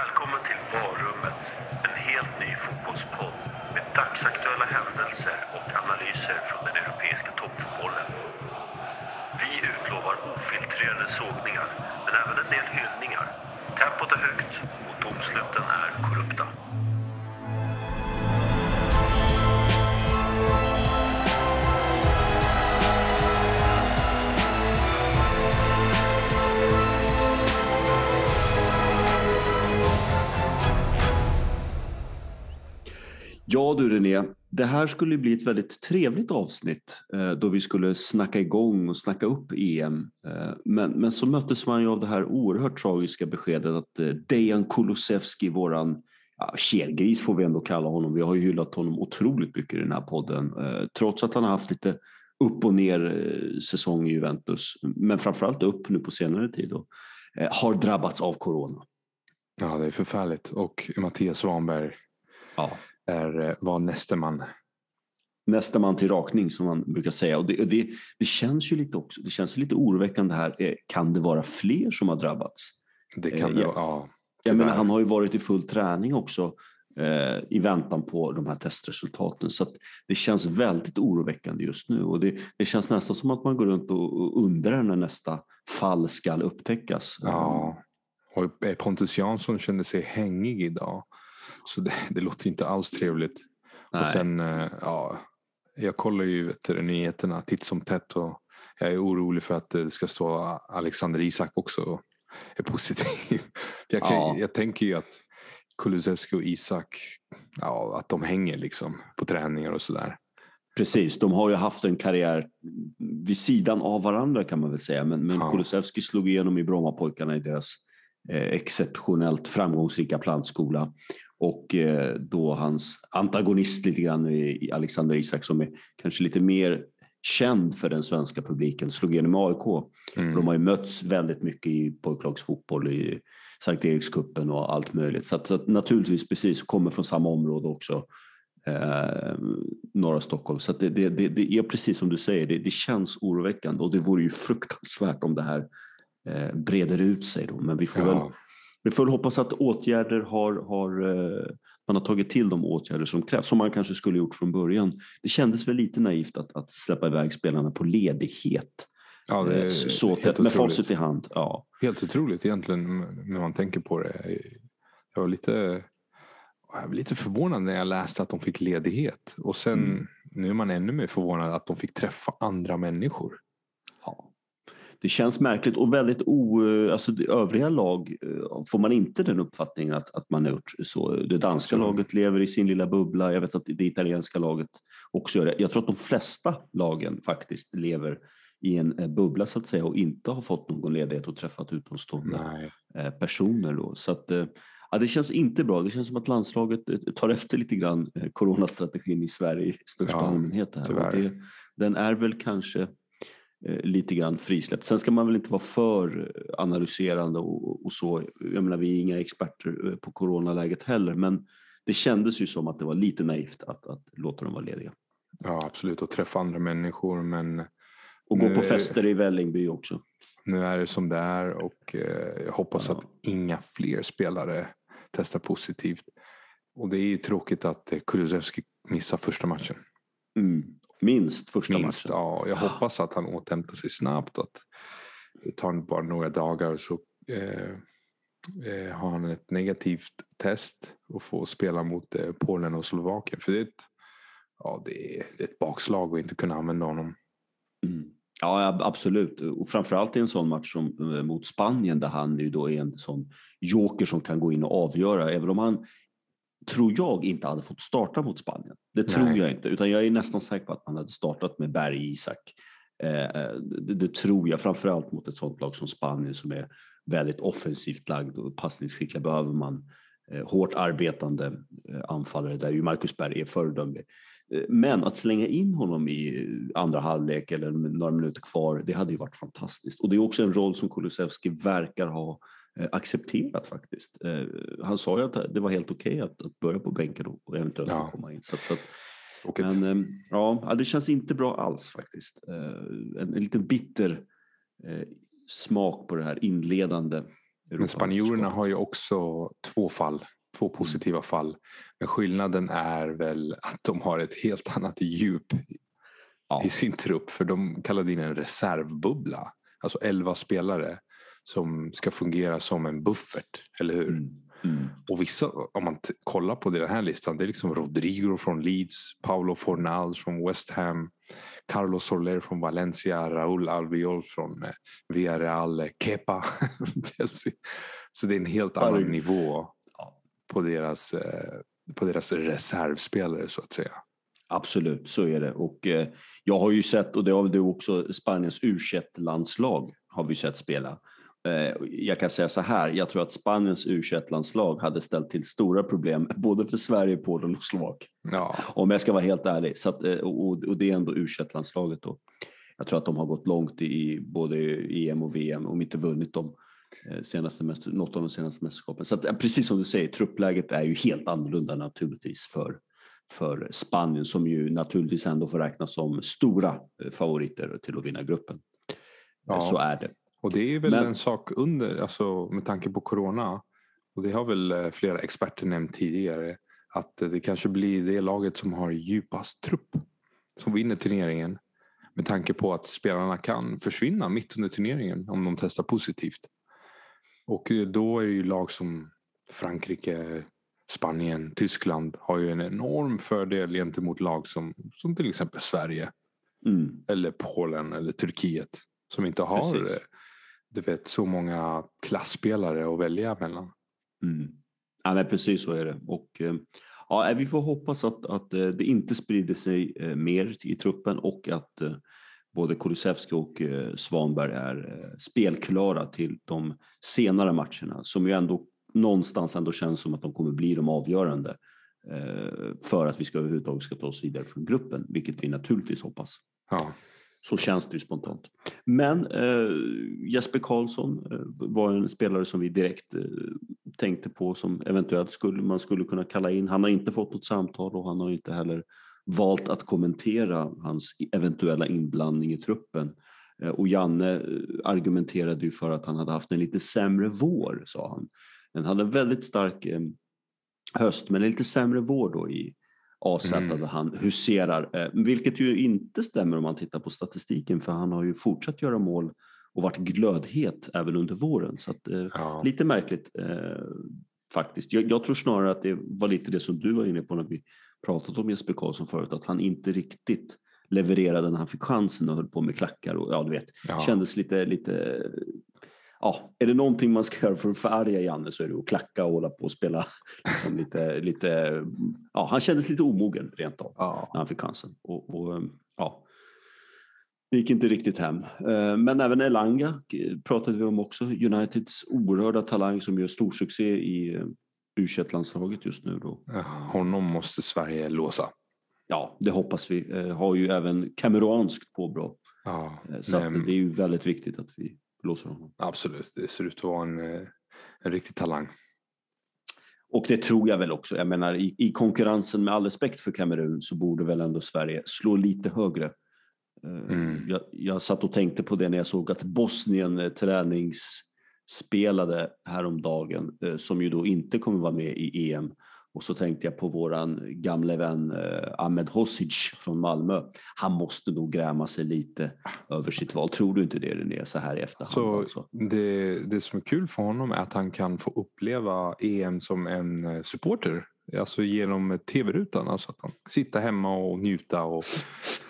Välkommen till Varummet, en helt ny fotbollspodd med dagsaktuella händelser och analyser från den europeiska toppfotbollen. Vi utlovar ofiltrerade sågningar, men även en del hyllningar. Tempot är högt och domsluten är korrupta. Ja du René, det här skulle bli ett väldigt trevligt avsnitt eh, då vi skulle snacka igång och snacka upp EM. Eh, men, men så möttes man ju av det här oerhört tragiska beskedet att eh, Dejan Kulusevski, våran ja, kelgris får vi ändå kalla honom, vi har ju hyllat honom otroligt mycket i den här podden, trots att han har haft lite upp och ner säsong i Juventus, men framförallt upp nu på senare tid, då, har drabbats av corona. Ja, det är förfärligt. Och Mattias Svanberg Ja. Är, eh, var näste man. nästa man till rakning som man brukar säga. Och det, det, det känns ju lite också, det känns lite oroväckande här. Eh, Kan det vara fler som har drabbats? Det kan Eh, det ja. Ja, Jag menar, han har ju varit i full träning också eh, i väntan på de här testresultaten. Så att det känns väldigt oroväckande just nu. Och det, det känns nästan som att man går runt och, och undrar när nästa fall ska upptäckas. Ja. Och Pontus Jansson kände sig hängig idag. Så det, det låter inte alls trevligt. Nej. Och sen, eh, ja, jag kollar ju vet nyheterna titt som tätt och jag är orolig för att det ska stå Alexander Isak också är positiv. Jag, kan, Ja. jag tänker ju att Kulusevski och Isak, ja, att de hänger liksom på träningar och sådär. Precis, de har ju haft en karriär vid sidan av varandra kan man väl säga. Men, men Ja. Kulusevski slog igenom i Brommapojkarna i deras eh, exceptionellt framgångsrika plantskola. Och eh, då hans antagonist lite grann i, Alexander Isak som är kanske lite mer känd för den svenska publiken, slog igenom AIK. Mm. De har ju mötts väldigt mycket i pojklagsfotboll i Sankt Erikskuppen och allt möjligt. Så, att, så att naturligtvis precis, kommer från samma område också. Eh, norra Stockholm. Så det, det, det, det är precis som du säger, det, det känns oroväckande och det vore ju fruktansvärt om det här eh, breder ut sig. Då. Men vi får, väl, Ja, vi får hoppas att åtgärder har, har eh, man har tagit till de åtgärder som krävs, som man kanske skulle gjort från början. Det kändes väl lite naivt att, att släppa iväg spelarna på ledighet. ja, det Eh, är så helt tätt, med facit i hand. Ja. Helt otroligt egentligen när man tänker på det. Jag var lite, jag var lite förvånad när jag läste att de fick ledighet. Och sen Mm. nu är man ännu mer förvånad att de fick träffa andra människor. Det känns märkligt och väldigt o... Alltså det övriga lag eh, får man inte den uppfattningen att, att man har gjort så. Det danska Så. laget lever i sin lilla bubbla. Jag vet att det italienska laget också gör det. Jag tror att de flesta lagen faktiskt lever i en eh, bubbla så att säga och inte har fått någon ledighet och träffat utomstående Nej. eh, personer. Då. Så att, eh, ja, det känns inte bra. Det känns som att landslaget eh, tar efter lite grann eh, coronastrategin i Sverige i största Ja, allmänhet. Här. det, den är väl kanske eh, lite grann frisläppt. Sen ska man väl inte vara för eh, analyserande och, och så. Jag menar, vi är inga experter eh, på coronaläget heller, men det kändes ju som att det var lite naivt att, att låta dem vara lediga. Ja absolut och träffa andra människor men Och gå på fester i Vällingby också. nu är det som det är och eh, jag hoppas Ja. att inga fler spelare testar positivt. Och det är ju tråkigt att eh, Kulusevski missar första matchen. Mm. Minst första Minst, matchen. ja. Jag hoppas att han återhämtar sig snabbt och att det tar bara några dagar så eh, eh, har han ett negativt test och får spela mot eh, Polen och Slovakien. För det är, ett, ja, det, är, det är ett bakslag att inte kunna använda honom. Mm. Ja, ja, absolut. Och framförallt i en sån match som, eh, mot Spanien där han ju då är en sån joker som kan gå in och avgöra. Även om han, tror jag, inte hade fått starta mot Spanien. Det tror Nej. jag inte. Utan jag är nästan säker på att man hade startat med Berg Isak. Eh, det, det tror jag, framförallt mot ett sånt lag som Spanien som är väldigt offensivt lagd och passningsskickliga behöver man eh, hårt arbetande eh, anfallare där ju Marcus Berg är föredömlig. Eh, Men att slänga in honom i andra halvlek eller några minuter kvar, det hade ju varit fantastiskt. Och det är också en roll som Kulusevski verkar ha eh, accepterat faktiskt. Eh, Han sa ju att det var helt okej att, att börja på bänken och eventuellt Ja. komma in. Så, så att, men eh, ja, det känns inte bra alls faktiskt. Eh, En, en liten bitter eh, smak på det här inledande Men spanjorerna har ju också två fall, två Mm. positiva fall. Men skillnaden är väl att de har ett helt annat djup Ja. i sin trupp. För de kallade in en reservbubbla. Alltså elva spelare som ska fungera som en buffert. Eller hur? Mm. Mm. Och vissa, om man kollar på den här listan, det är liksom Rodrigo från Leeds, Paulo Fornals från West Ham, Carlos Soler från Valencia, Raúl Albiol från eh, Villarreal, eh, Kepa från Chelsea. Så det är en helt Ja, annan nivå på deras, eh, på deras reservspelare så att säga. Absolut, så är det. Och eh, jag har ju sett, och det har du också, Spaniens u landslag har vi sett spela. Eh, jag kan säga så här, jag tror att Spaniens u landslag hade ställt till stora problem både för Sverige, Polen och Slovakien. Ja, Om jag ska vara helt ärlig. Så att, eh, och, och det är ändå u landslaget då. Jag tror att de har gått långt i både EM och VM, om inte vunnit dem. eh, Senaste, något av de senaste mästerskapen. Så att, precis som du säger, truppläget är ju helt annorlunda naturligtvis för, för Spanien som ju naturligtvis ändå får räknas som stora favoriter till att vinna gruppen. Ja. Så är det. Och det är väl Men- en sak under, alltså med tanke på corona. Och det har väl eh, flera experter nämnt tidigare. Att eh, det kanske blir det laget som har djupast trupp som vinner turneringen. Med tanke på att spelarna kan försvinna mitt under turneringen om de testar positivt. Och eh, då är det ju lag som Frankrike, Spanien, Tyskland har ju en enorm fördel gentemot lag som, som till exempel Sverige Mm. eller Polen eller Turkiet som inte har Precis. Eh, du vet, så många klassspelare att välja mellan. Mm. Ja, men precis så är det. Och, eh, ja, vi får hoppas att, att eh, det inte sprider sig eh, mer i truppen och att eh, både Kulusevski och eh, Svanberg är eh, spelklara till de senare matcherna som ju ändå någonstans ändå känns som att de kommer bli de avgörande eh, för att vi ska överhuvudtaget ska ta oss vidare från gruppen, vilket vi naturligtvis hoppas. Ja, så känns det ju spontant. Men eh, Jesper Karlsson eh, var en spelare som vi direkt eh, tänkte på som eventuellt skulle, man skulle kunna kalla in. Han har inte fått något samtal och han har inte heller valt att kommentera hans eventuella inblandning i truppen. Eh, och Janne eh, argumenterade ju för att han hade haft en lite sämre vår, sa han. Han hade en väldigt stark eh, höst, men en lite sämre vår då i AZ Mm. där han huserar. Eh, vilket ju inte stämmer om man tittar på statistiken, för han har ju fortsatt göra mål och varit glödhet även under våren. Så att, eh, ja. lite märkligt eh, faktiskt. Jag, jag tror snarare att det var lite det som du var inne på när vi pratat om Jesper Karlsson förut, att han inte riktigt levererade när han fick chansen och höll på med klackar och ja, du vet, ja. kändes lite, lite Ja, är det någonting man ska göra för att förarga Janne så är det att klacka och hålla på och spela liksom lite, lite, ja han kändes lite omogen rent av ja. när han fick chansen. Och, och um, ja, det gick inte riktigt hem. Eh, Men även Elanga eh, pratade vi om också. Uniteds oerhörda talang som gör stor succé i eh, u landslaget just nu. Då. Honom måste Sverige låsa. Ja, det hoppas vi. Eh, Har ju även kameraanskt påbrå. Ja, Eh, Så det är ju väldigt viktigt att vi låser honom. absolut. Det ser ut att vara en, eh, en riktig talang. Och det tror jag väl också. Jag menar i, i konkurrensen med all respekt för Kamerun så borde väl ändå Sverige slå lite högre. Eh, Mm. Jag, jag satt och tänkte på det när jag såg att Bosnien eh, träningsspelade häromdagen som ju då inte kommer vara med i EM. Och så tänkte jag på våran gamle vän eh, Ahmed Hosic från Malmö. Han måste nog gräma sig lite över sitt val. Tror du inte det René, så här i efterhand? Så alltså? det, det som är kul för honom är att han kan få uppleva EM som en eh, supporter. Alltså genom tv-rutan. Alltså att han sitta hemma och njuta och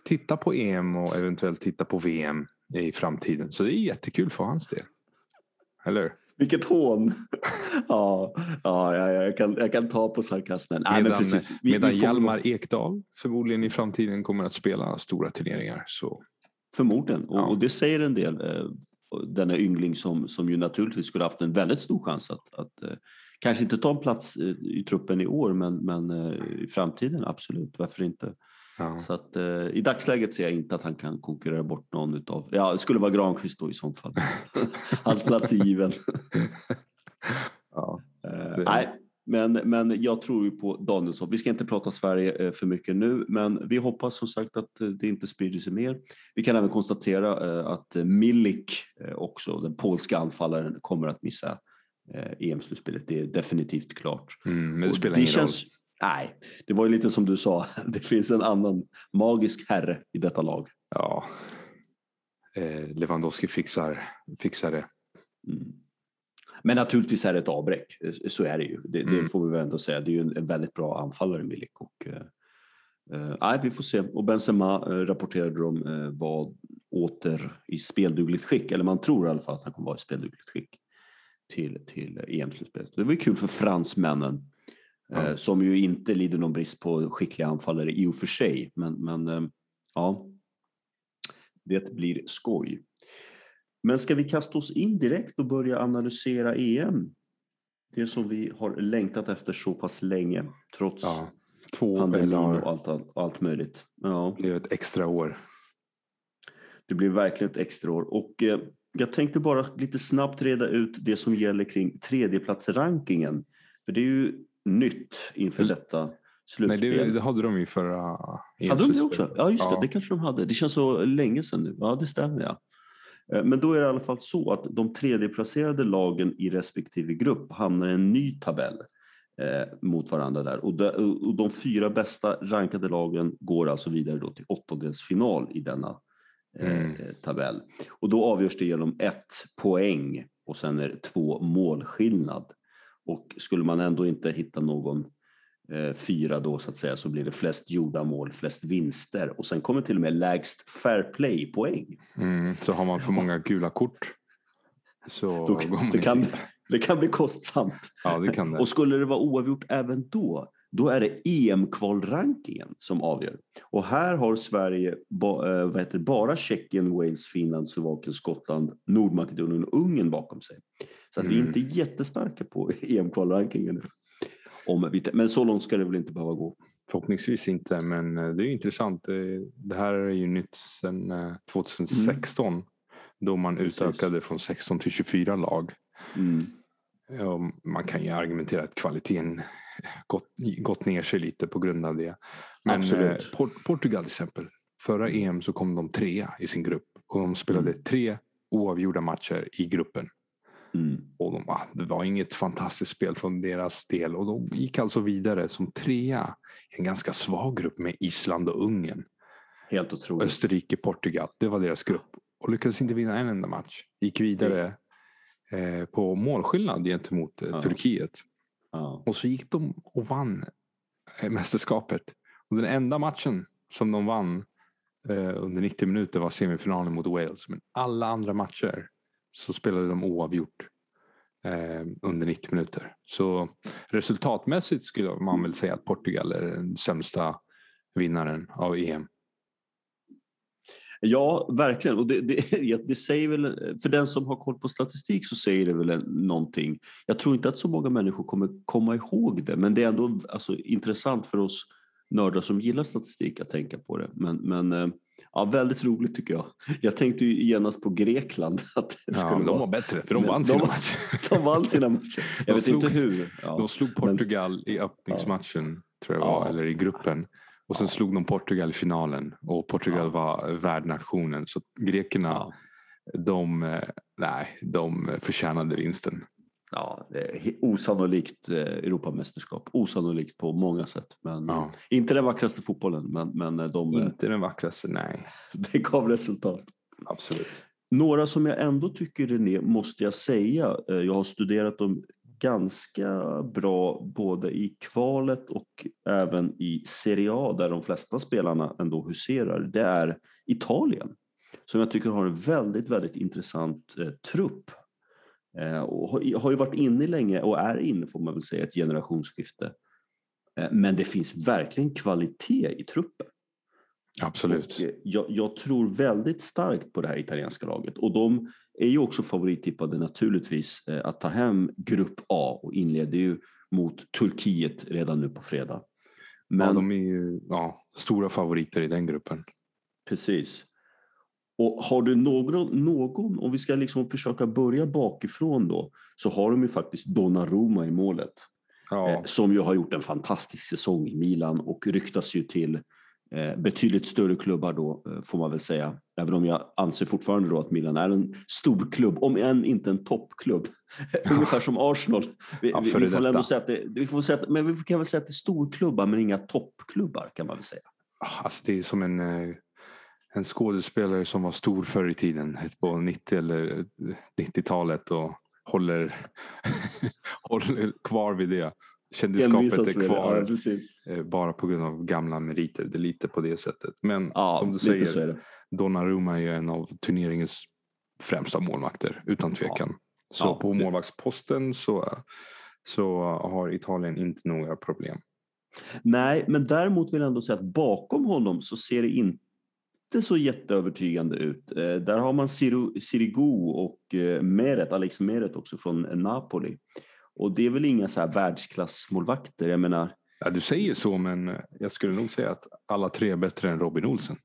titta på EM och eventuellt titta på VM i framtiden. Så det är jättekul för hans del. Eller hur? Vilket hån! ja, ja, ja, jag, kan, jag kan ta på sarkasmen. Nej, men Medan, precis. Vi- medan vi får- Hjalmar Ekdal förmodligen i framtiden kommer att spela stora turneringar. Så Förmodligen, och, Ja. och det säger en del. Eh, denna yngling som, som ju naturligtvis skulle haft en väldigt stor chans att, att eh, kanske inte ta en plats eh, i truppen i år, men, men i framtiden absolut. Varför inte? Ja. Så att, eh, I dagsläget ser jag inte att han kan konkurrera bort någon utav, ja det skulle vara Granqvist då i sånt fall. Hans plats är given. Ja. Eh, Det- nej, men, men jag tror ju på Danielsson. Vi ska inte prata Sverige eh, för mycket nu, men vi hoppas som sagt att eh, det inte sprider sig mer. Vi kan även konstatera eh, att eh, Milik eh, också, den polska anfallaren, kommer att missa eh, EM-slutspelet. Det är definitivt klart. Mm, men det spelar ingen känns, Nej, det var ju lite som du sa. Det finns en annan magisk herre i detta lag. Ja. Eh, Lewandowski fixar, fixar det. Mm. Men naturligtvis är det ett avbräck. Så är det ju. Det, Mm. det får vi väl ändå säga. Det är ju en, en väldigt bra anfallare, Milik. Och, eh, eh, nej, vi får se. Och Benzema eh, rapporterade de eh, var åter i speldugligt skick. Eller man tror i alla fall att han kommer vara i speldugligt skick till, till EM-slutspelet. Det var ju kul för fransmännen. Eh, som ju inte lider någon brist på skickliga anfallare i och för sig. Men, men eh, ja, det blir skoj. Men ska vi kasta oss in direkt och börja analysera EM? Det som vi har längtat efter så pass länge, trots Ja. Två pandemin och allt, allt, allt möjligt. Ja, blivit ett extra år. det blir verkligen ett extra år. Och eh, jag tänkte bara lite snabbt reda ut det som gäller kring tredjeplatsrankingen. För det är ju nytt inför Mm. detta Nej, slutspel. det, det hade de ju förra Hade de det också? Ja, just det. Ja. Det kanske de hade. Det känns så länge sedan nu. Ja, det stämmer. Ja. Eh, Men då är det i alla fall så att de tredjeplacerade lagen i respektive grupp hamnar i en ny tabell eh, mot varandra där. Och de, och de fyra bästa rankade lagen går alltså vidare då till åttondelsfinal i denna eh, Mm. tabell. Och då avgörs det genom ett poäng och sen är det två målskillnad. Och skulle man ändå inte hitta någon eh, fyra då så att säga så blir det flest gjorda mål, flest vinster och sen kommer till och med lägst fair play poäng. Mm, så har man för många gula kort så Då, det, kan, det kan bli kostsamt. Ja, det kan det. Och skulle det vara oavgjort även då, då är det EM-kvalrankingen som avgör. Och här har Sverige eh, vad heter, bara Tjeckien, Wales, Finland, Slovakien, Skottland, Nordmakedonien och Ungern bakom sig. Så att vi är Mm. inte jättestarka på EM-kvalrankingen nu. Om vi, men så långt ska det väl inte behöva gå. Förhoppningsvis inte, men eh, det är intressant. Eh, Det här är ju nytt sedan eh, 2016 då man utökade från 16 till 24 lag. Mm. Man kan ju argumentera att kvaliteten gått, gått ner sig lite på grund av det. Men Absolut. eh, Port- Portugal till exempel. Förra EM så kom de trea i sin grupp och de spelade Mm. tre oavgjorda matcher i gruppen. Mm. Och de, ah, det var inget fantastiskt spel från deras del och de gick alltså vidare som trea i en ganska svag grupp med Island och Ungern. Helt otroligt. Österrike, Portugal. Det var deras grupp. Och lyckades inte vinna en enda match. Gick vidare eh, på målskillnad gentemot eh, Ja. Turkiet. Ja. Och så gick de och vann eh, mästerskapet. Och den enda matchen som de vann eh, under 90 minuter var semifinalen mot Wales. Men alla andra matcher så spelade de oavgjort eh, under 90 minuter. Så resultatmässigt skulle man väl säga att Portugal är den sämsta vinnaren av EM. Ja, verkligen. Och det, det, ja, det säger väl, för den som har koll på statistik så säger det väl någonting. Jag tror inte att så många människor kommer komma ihåg det, men det är ändå alltså, intressant för oss nördar som gillar statistik att tänka på det. Men, men eh, ja, väldigt roligt tycker jag. Jag tänkte ju genast på Grekland. Att Ja, men de vara, var bättre för de Men vann de sina var- matcher. de vann sina matcher. Jag De vet slog- inte hur. Ja. De slog men- Portugal i öppningsmatchen, tror jag Ja. var, eller i gruppen. Och sen slog de Portugal i finalen och Portugal var värdnationen. Så grekerna, de, eh, nej, de förtjänade vinsten. Ja, osannolikt eh, Europamästerskap. Osannolikt på många sätt. Men, Ja. Inte den vackraste fotbollen, men, men eh, de, Inte den vackraste, nej. det gav resultat. Absolut. Några som jag ändå tycker René, måste jag säga, jag har studerat dem ganska bra både i kvalet och även i Serie A där de flesta spelarna ändå huserar. Det är Italien som jag tycker har en väldigt, väldigt intressant eh, trupp. Eh, och har, har ju varit inne länge och är inne får man väl säga ett generationsskifte. Eh, men det finns verkligen kvalitet i truppen. Absolut. Och, eh, jag, jag tror väldigt starkt på det här italienska laget och de är ju också favorittippade naturligtvis eh, att ta hem Grupp A och inleder ju mot Turkiet redan nu på fredag. Men ja, de är ju ja, stora favoriter i den gruppen. precis. Och har du någon, någon, om vi ska liksom försöka börja bakifrån då, så har de ju faktiskt Donnarumma i målet. Ja, Eh, som ju har gjort en fantastisk säsong i Milan och ryktas ju till betydligt större klubbar då eh, får man väl säga. Även om jag anser fortfarande då att Milan är en stor klubb, om än inte en toppklubb. Ungefär som Arsenal. Vi, Ja, vi, vi får ändå säga att det, vi får säga, att- men vi kan väl säga att det är storklubbar men inga toppklubbar kan man väl säga. Ah, Alltså det är som en, eh, en skådespelare som var stor förr i tiden på 90 eller 90-talet och håller, håller kvar vid det. Kändisskapet är kvar Ja, eh, bara på grund av gamla meriter. Det är lite på det sättet. Men Ja, som du säger, så är. Donnarumma är ju en av turneringens främsta målvakter utan tvekan. Så Ja, på det- målvaktsposten så, så har Italien inte några problem. Nej, men däremot vill jag ändå säga att bakom honom så ser det inte så jätteövertygande ut. Eh, där har man Sirigu och eh, Meret, Alex Meret också från Napoli. Och det är väl inga så här världsklassmålvakter. Jag menar, Ja, du säger så, men jag skulle nog säga att alla tre är bättre än Robin Olsen.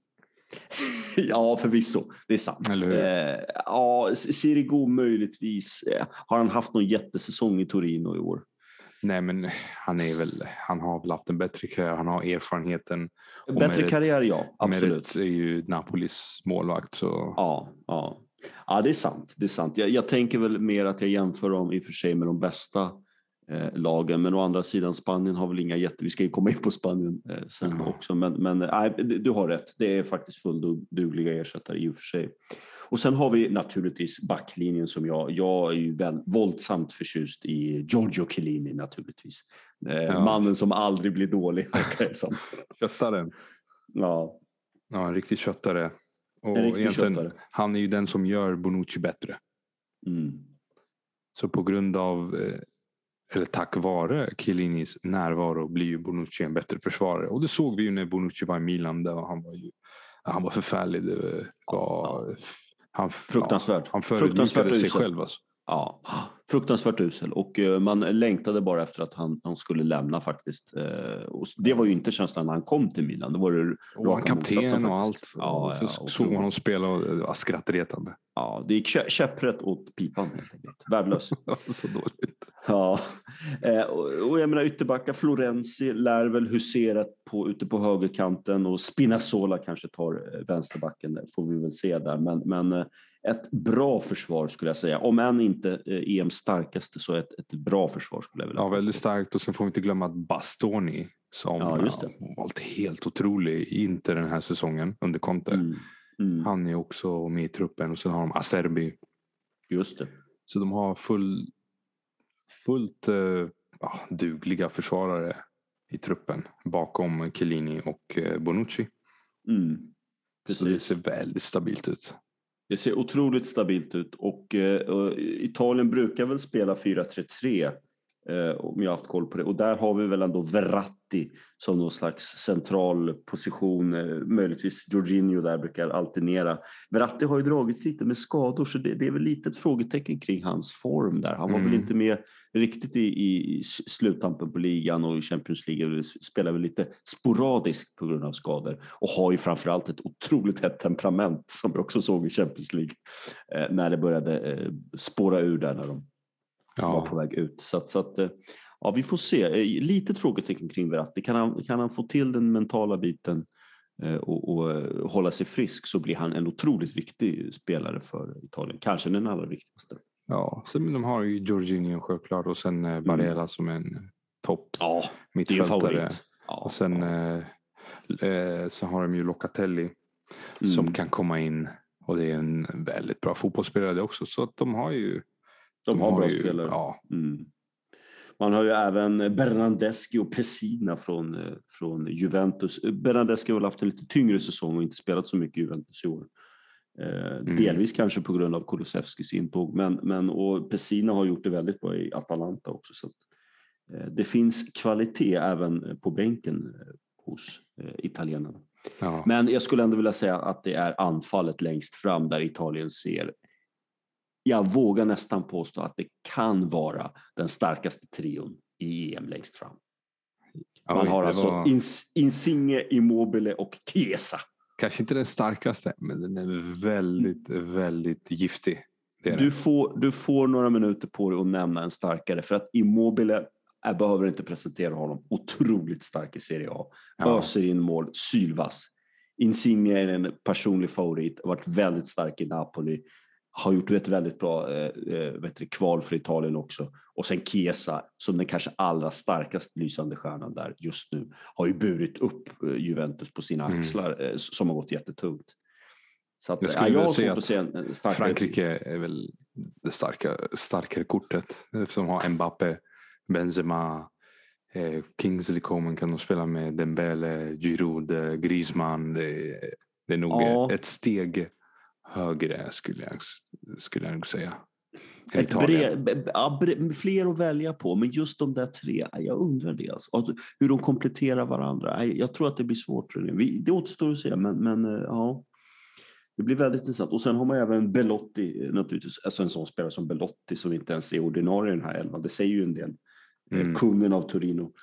ja förvisso, det är sant. Eller hur? Eh, ja, Sirigu möjligtvis. Eh, har han haft någon jättesäsong i Torino i år? Nej, men han är väl, han har väl haft en bättre karriär. Han har erfarenheten. Bättre Meret- karriär, ja. Absolut. Meret är ju Napolis målvakt. Så Ja, ja. Ja, det är sant. Det är sant. Jag, jag tänker väl mer att jag jämför dem i och för sig med de bästa eh, lagen. Men å andra sidan, Spanien har väl inga jätte... Vi ska ju komma in på Spanien eh, sen Ja. också. Men, men nej, du har rätt. Det är faktiskt fulldugliga ersättare i och för sig. Och sen har vi naturligtvis backlinjen som jag... Jag är ju väl, våldsamt förtjust i Giorgio Chiellini naturligtvis. Eh, Ja. Mannen som aldrig blir dålig. köttaren. ja, Ja, en riktig köttare. Och egentligen, han är ju den som gör Bonucci bättre. Mm. Så på grund av, eh, eller tack vare Chiellinis närvaro blir ju Bonucci en bättre försvarare. Och det såg vi ju när Bonucci var i Milan. Där han var ju han var förfärlig. Det var, han, Fruktansvärt. Ja, han förödmjukade sig själv. Alltså. Ja, fruktansvärt usel och eh, man längtade bara efter att han, han skulle lämna faktiskt. Eh, och det var ju inte känslan när han kom till Milan. Det var det Och han kapten och allt. Ja, så ja, såg man honom spela och det var skrattretande. Ja, det gick kä- käpprätt åt pipan helt enkelt. Värdelös. så dåligt. Ja, eh, och, och jag menar ytterbackar, Florenzi lär väl husera på, ute på högerkanten och Spinazzola kanske tar eh, vänsterbacken, det får vi väl se där. Men, men eh, ett bra försvar skulle jag säga, om än inte eh, EMs starkaste så ett, ett bra försvar skulle jag vilja Ja, väldigt starkt. Och sen får vi inte glömma att Bastoni som Ja, just det. har varit helt otrolig i Inter den här säsongen under Conte. Mm. Mm. Han är också med i truppen och sen har de Acerbi. Just det. Så de har full, fullt ja, dugliga försvarare i truppen bakom Chiellini och eh, Bonucci. Mm. Så det ser väldigt stabilt ut. Det ser otroligt stabilt ut och eh, Italien brukar väl spela 4-3-3 eh, om jag har haft koll på det. Och där har vi väl ändå Verratti som någon slags central position. Eh, möjligtvis Jorginho där brukar alternera. Verratti har ju dragits lite med skador så det, det är väl lite ett frågetecken kring hans form där. Han var Mm. väl inte med riktigt i, i sluttampen på ligan och i Champions League och spelar väl lite sporadiskt på grund av skador och har ju framförallt ett otroligt hett temperament som vi också såg i Champions League eh, när det började eh, spåra ur där när de var på Ja, väg ut. Så att, så att eh, ja, vi får se. Eh, Litet frågetecken kring Verratti. Kan han, kan han få till den mentala biten eh, och, och eh, hålla sig frisk så blir han en otroligt viktig spelare för Italien. Kanske den allra viktigaste. Ja. Sen de har ju Jorginho självklart och sen eh, Barella som en topp Ja, mittfältare. Ja, Och sen ja. eh, eh, så har de ju Locatelli Mm. som kan komma in. Och det är en väldigt bra fotbollsspelare det också. Så att de har ju... de har bra ju, spelare. Ja, Mm. Man har ju även Bernardeschi och Pessina från, eh, från Juventus. Bernardeschi har väl haft en lite tyngre säsong och inte spelat så mycket i Juventus i år. Eh, Delvis kanske på grund av Kulusevskis intåg, men, men och Pessina har gjort det väldigt bra i Atalanta också. Så att, eh, det finns kvalitet även på bänken eh, hos eh, italienarna. ja. Men jag skulle ändå vilja säga att det är anfallet längst fram där Italien ser jag vågar nästan påstå att det kan vara den starkaste trion i EM längst fram. Man Oj, har alltså var Ins- Insigne, Immobile och Chiesa. Kanske inte den starkaste, men den är väldigt, väldigt giftig. Du får, du får några minuter på dig att nämna en starkare för att Immobile Jag behöver inte presentera honom. Otroligt stark i Serie A. Ja. Öser in mål, sylvass. Insigne är en personlig favorit, har varit väldigt stark i Napoli. Har gjort ett väldigt bra eh, eh, vet kval för Italien också. Och sen Chiesa, som den kanske allra starkast lysande stjärnan där just nu, har ju burit upp eh, Juventus på sina Mm. axlar, eh, som har gått jättetungt. Så att, Jag skulle ja, jag säga att en, starkare Frankrike är väl det starka, starkare kortet. Som har Mbappé, Benzema, eh, Kingsley Coman kan de spela med Dembele, Giroud, Griezmann. Det, är- det är nog Ja. ett steg högre skulle jag, skulle jag säga. Ett Italien. bre, be- ja, fler att välja på, men just de där tre, ja, jag undrar det. Alltså. Hur de kompletterar varandra. Ja, Jag tror att det blir svårt. Vi, det återstår att se, men, men eh, ja. Det blir väldigt intressant. Och sen har man även Belotti, eh, naturligtvis, alltså en sån spelare som Belotti som inte ens är ordinarie i den här elvan. Det säger ju en del. Eh, Mm. Kungen av Torino.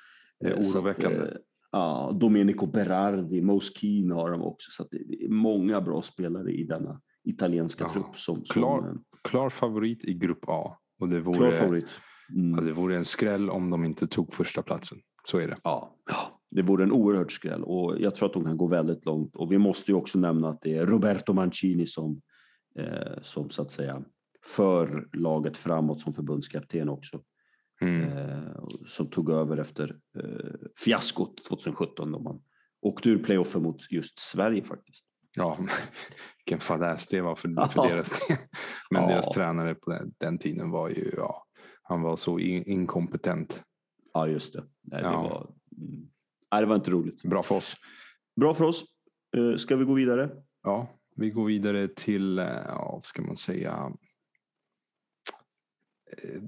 Det är att, oroväckande. Ja, Domenico Berardi, Moschino har de också. Så det är många bra spelare i denna italienska Ja, trupp. Som, som, klar. eh, Klar favorit i grupp A. Och det klar vore, favorit. Mm. ja, det vore en skräll om de inte tog första platsen. Så är det. Ja, det vore en oerhört skräll och jag tror att de kan gå väldigt långt. Och vi måste ju också nämna att det är Roberto Mancini som, eh, som så att säga för laget framåt som förbundskapten också. Mm. Eh, som tog över efter eh, fiaskot 2017 då man åkte ur playoffen mot just Sverige faktiskt. Ja, vilken fadäs det var för, för deras del. Men Ja. deras tränare på den, den tiden var ju, ja, han var så in, inkompetent. Ja, just det. Nej, det, Ja. var, mm. Nej, det var inte roligt. Bra för oss. Bra för oss. Eh, ska vi gå vidare? Ja, vi går vidare till, eh, ja, ska man säga, Eh,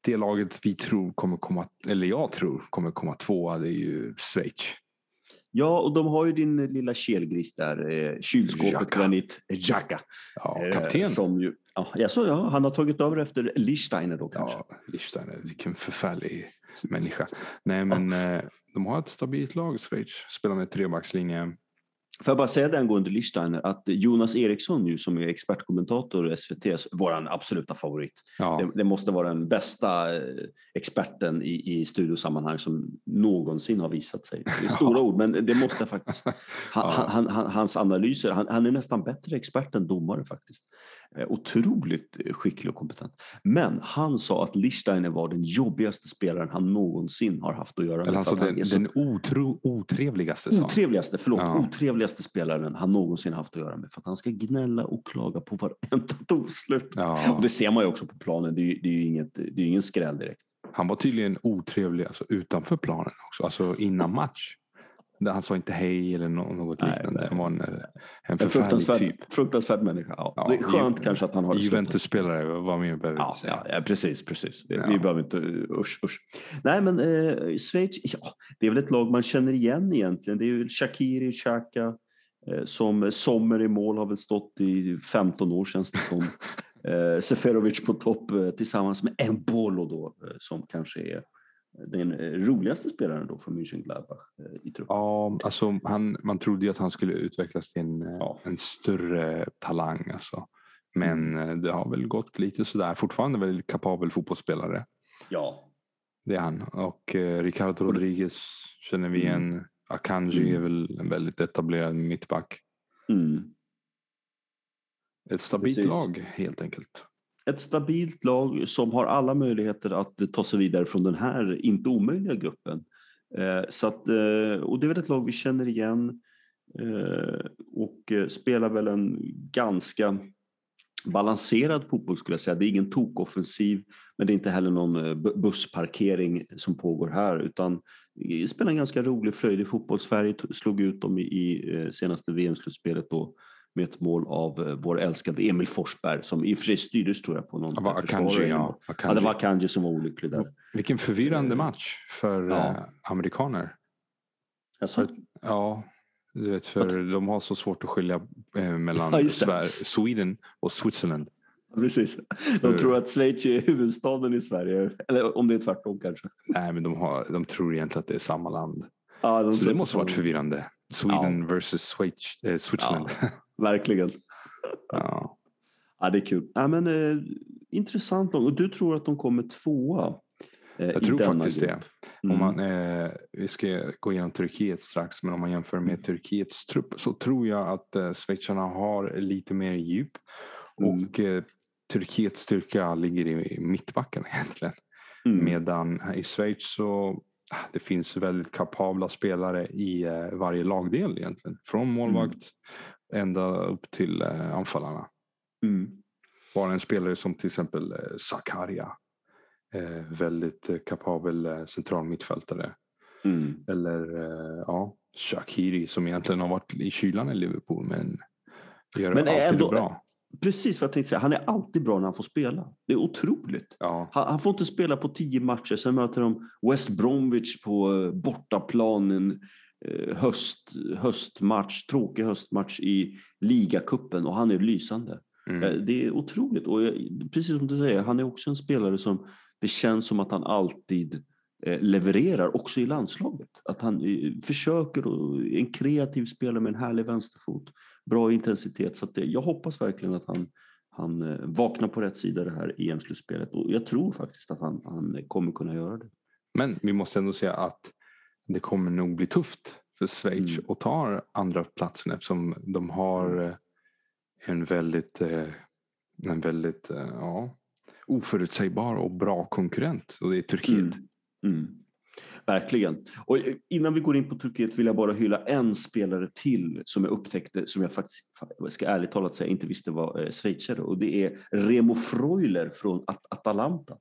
det laget vi tror kommer komma, eller jag tror kommer komma tvåa, det är ju Schweiz. Ja, och de har ju din lilla kelgris där, eh, kylskåpet. Granit Xhaka. Ja, Eh, kapten. Som ju, ja, jag så, ja, han har tagit över efter Lichsteiner då kanske. Ja, Lichsteiner, vilken förfärlig människa. Nej, men eh, de har ett stabilt lag, Schweiz. Spelar med trebackslinje. Får jag bara säga det angående Lichsteiner att Jonas Eriksson ju som är expertkommentator i SVT, vår absoluta favorit. Ja, Det, det måste vara den bästa eh, experten i, i studiosammanhang som någonsin har visat sig. Det är stora ord, men det måste faktiskt. Han, Ja. han, han, hans analyser, han, han är nästan bättre expert än domare faktiskt. Eh, Otroligt eh, skicklig och kompetent. Men han sa att Lichsteiner var den jobbigaste spelaren han någonsin har haft att göra med. Alltså den, så den otro, otrevligaste sa. Otrevligaste, förlåt, Ja. otrevligaste spelaren han någonsin haft att göra med. För att han ska gnälla och klaga på varenda domslut. Ja, Och det ser man ju också på planen, det är ju, det är inget, det är ingen skräll direkt. han var tydligen otrevlig alltså, utanför planen också, alltså innan match. Han sa inte hej eller nå- något Nej, liknande. nej. Han var en, eh, en förfärlig fruktansvärd, typ. fruktansvärd människa. Ja. Ja, det är skönt Ju- kanske att han har. Juventus-spelare, vad mer behöver Ja, säga? ja, ja, precis, precis. Vi, Ja. vi behöver inte, usch, usch. Nej, men eh, Schweiz, ja, det är väl ett lag man känner igen egentligen. Det är ju Shakiri, Xhaka, eh, som Sommer i mål har väl stått i 15 år känns det som. eh, Seferovic på topp eh, tillsammans med Embolo då, eh, som kanske är den eh, roligaste spelaren då från Mönchengladbach eh, i truppen. Ja, alltså han, man trodde ju att han skulle utvecklas till en, eh, Ja. en större talang. Alltså. Men Mm. det har väl gått lite sådär. Fortfarande väldigt kapabel fotbollsspelare. Ja, Det är han. Och eh, Ricardo Rodriguez känner vi Mm. igen. Akanji Mm. är väl en väldigt etablerad mittback. mm. Ett stabilt Precis. lag helt enkelt ett stabilt lag som har alla möjligheter att ta sig vidare från den här inte omöjliga gruppen. Eh, så att, eh, och det är väl ett lag vi känner igen eh, och spelar väl en ganska balanserad fotboll skulle jag säga. Det är ingen tokoffensiv men det är inte heller någon bussparkering som pågår här utan spelar en ganska rolig fröjdig fotboll. Sverige slog ut dem i, senaste VM-slutspelet då med ett mål av eh, vår älskade Emil Forsberg som i och för sig styrdes tror jag på någon Det var. Akanji, ja. Ja, Akanji. det var Akanji som var olycklig där. Vilken förvirrande Eh, match för ja. eh, amerikaner. Alltså, Ja, du vet, för de har så svårt att skilja mellan Ja, Sweden och Switzerland. precis. De tror att Schweiz är huvudstaden i Sverige. Eller om det är tvärtom kanske. Nej, men de, har, de tror egentligen att det är samma land. Ja, de Så det måste varit förvirrande. Sweden versus Schweiz, eh, Switzerland. Ja. Verkligen. Ja. Ja, det är kul. Ja, men, eh, intressant. Och du tror att de kommer tvåa? Eh, Jag tror faktiskt grupp. det. Mm. Om man, eh, vi ska gå igenom Turkiet strax, men om man jämför Mm. med Turkiets trupp så tror jag att eh, schweizarna har lite mer djup. Mm. Och eh, Turkiets styrka ligger i mittbacken egentligen. Mm. Medan i Schweiz så ah, det finns väldigt kapabla spelare i eh, varje lagdel egentligen. Från målvakt ända upp till eh, anfallarna. Mm. Bara en spelare som till exempel eh, Zakaria. Eh, väldigt eh, kapabel eh, central mittfältare. Mm. Eller eh, ja, Shakiri som egentligen har varit i kylan i Liverpool men gör Men alltid ändå- bra. Precis vad jag tänkte säga. Han är alltid bra när han får spela. Det är otroligt. Ja, Han, han får inte spela på tio matcher. Sen möter de West Bromwich på bortaplan en höst, höstmatch, tråkig höstmatch i ligacupen och han är lysande. mm. Eh, Det är otroligt. Och jag, precis som du säger, han är också en spelare som det känns som att han alltid eh, levererar också i landslaget. Att han eh, försöker en kreativ spelare med en härlig vänsterfot. Bra intensitet. Så det, jag hoppas verkligen att han, han eh, vaknar på rätt sida det här EM-slutspelet. Och jag tror faktiskt att han, han kommer kunna göra det. Men vi måste ändå säga att det kommer nog bli tufft för Schweiz Mm. att ta andra platsen eftersom de har eh, en väldigt, eh, en väldigt eh, ja, oförutsägbar och bra konkurrent och det är Turkiet. Mm. Mm. Verkligen. Och innan vi går in på Turkiet vill jag bara hylla en spelare till som jag upptäckte, som jag faktiskt, ska ärligt talat säga, inte visste var eh, schweizare. Och det är Remo Freuler från At- Atalanta.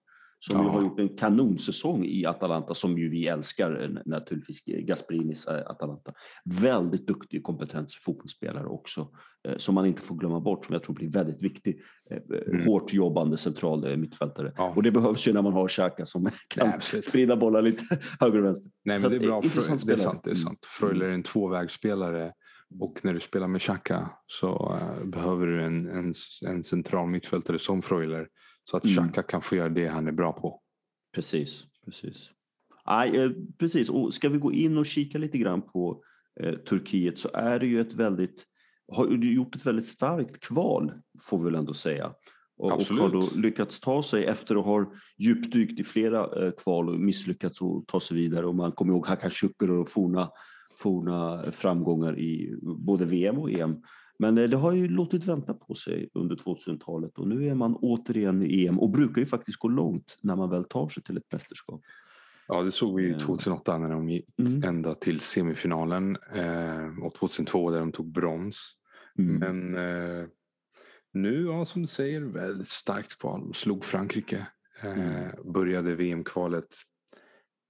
Som ju Ja. har gjort en kanonsäsong i Atalanta, som ju vi älskar eh, naturligtvis, Gasperinis eh, Atalanta. Väldigt duktig och kompetent fotbollsspelare också, eh, som man inte får glömma bort, som jag tror blir väldigt viktig. Eh, Mm. Hårt jobbande central eh, mittfältare. Ja. Och det behövs ju när man har Xhaka som kan Nej, sprida bollar lite höger och vänster. Nej, men det är bra. eh, intressant det är sant. Det är Mm. sant. Freuler är en tvåvägsspelare och när du spelar med Xhaka så eh, behöver du en, en, en central mittfältare som Freuler så att Mm. Xhaka kan få göra det han är bra på. Precis, precis. Nej, eh, precis. Och ska vi gå in och kika lite grann på eh, Turkiet så är det ju ett väldigt, har gjort ett väldigt starkt kval får vi väl ändå säga. Och, och har då lyckats ta sig efter att ha djupdykt i flera eh, kval och misslyckats att ta sig vidare. Och man kommer ihåg Hakan Şükür och forna, forna framgångar i både VM och EM. Men eh, det har ju låtit vänta på sig under 2000-talet och nu är man återigen i EM och brukar ju faktiskt gå långt när man väl tar sig till ett mästerskap. Ja, det såg vi ju Eh. 2008 när de gick Mm. ända till semifinalen eh, och 2002 där de tog brons. Mm. Men eh, nu, ja, som du säger, väldigt starkt kval. Slog Frankrike. Eh, Mm. Började VM-kvalet.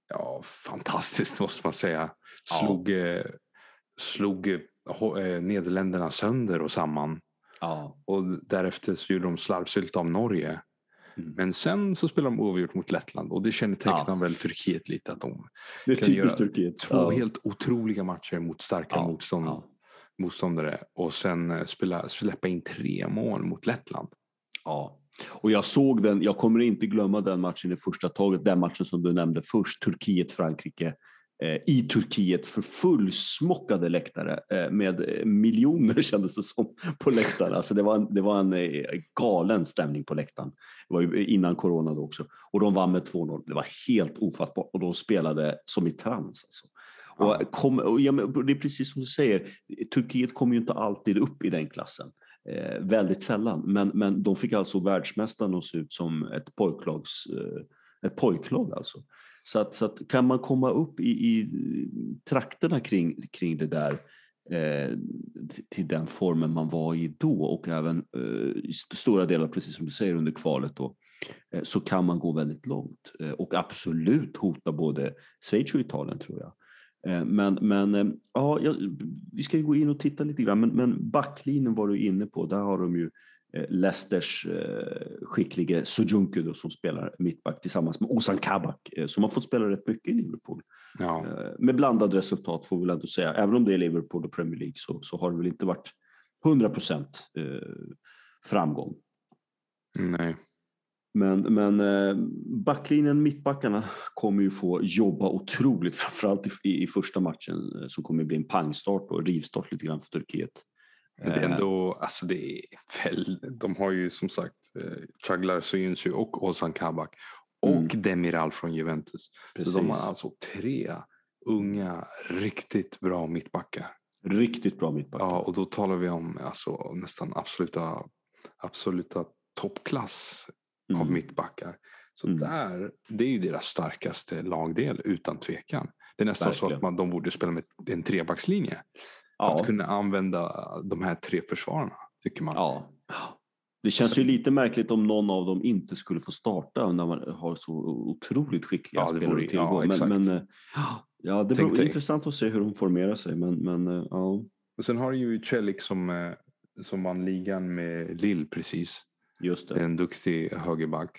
Ja, fantastiskt måste man säga. Slog, eh, slog eh, eh, Nederländerna sönder och samman. Ja. Och därefter så gjorde de slarvsylt av Norge. Mm. Men sen så spelade de oavgjort mot Lettland och det kännetecknar Ja. väl Turkiet lite. Att de Det kan göra Turkiet. två ja. helt otroliga matcher mot starka Ja, motstånd, ja. motståndare och sen eh, spela, släppa in tre mål mot Lettland. Ja, och jag såg den. Jag kommer inte glömma den matchen i första taget. Den matchen som du nämnde först, Turkiet-Frankrike. Eh, I Turkiet för fullsmockade läktare eh, med eh, miljoner kändes det som på läktaren. Alltså det var en, det var en galen stämning på läktaren. Det var ju innan corona då också. Och de vann med 2-0. Det var helt ofattbart och de spelade som i trans. Alltså. Ja. Och kom, och ja, det är precis som du säger, Turkiet kommer ju inte alltid upp i den klassen. Eh, väldigt sällan. Men, men de fick alltså världsmästaren att se ut som ett, pojklags, eh, ett pojklag. Alltså. Så, att, så att kan man komma upp i, i trakterna kring, kring det där eh, till- den formen man var i då och även eh, i stora delar, precis som du säger, under kvalet då, eh, så kan man gå väldigt långt eh, och absolut hota både Schweiz och Italien tror jag. Eh, men, men eh, ja, vi ska ju gå in och titta lite grann, men, men backlinjen var du inne på, där har de ju eh, Leicesters eh, skicklige Sojuncu då, som spelar mittback tillsammans med Ozan Kabak eh, som har fått spela rätt mycket i Liverpool. Ja, Eh, Med blandad resultat får vi väl ändå säga. Även om det är Liverpool och Premier League så, så har det väl inte varit 100 procent eh, framgång. nej. Men, men eh, backlinjen, mittbackarna kommer ju få jobba otroligt, framförallt i, i första matchen eh, som kommer bli en pangstart och rivstart lite grann för Turkiet. Men det är Eh, ändå, alltså det är väl, de har ju som sagt eh, Chaglar Soyuncu och Ozan Kabak. och Demiral från Juventus. Precis. Så de har alltså tre unga, riktigt bra mittbackar. Riktigt bra mittbackar. Ja, och då talar vi om alltså, nästan absoluta, absoluta toppklass av Mm. mittbackar. Så Mm. där, det är ju deras starkaste lagdel utan tvekan. Det är nästan så Verkligen. att man, de borde spela med en trebackslinje. För ja. att kunna använda de här tre försvararna, tycker man. Ja. Det känns ju lite märkligt om någon av dem inte skulle få starta när man har så otroligt skickliga Ja, spelare att tillgå. ja, men, exakt. men, eh, ja, det blir intressant att se hur de formerar sig. Men, men eh, ja, Och sen har du ju Celik som, eh, som vann ligan med Lill precis. just det. En duktig högerback.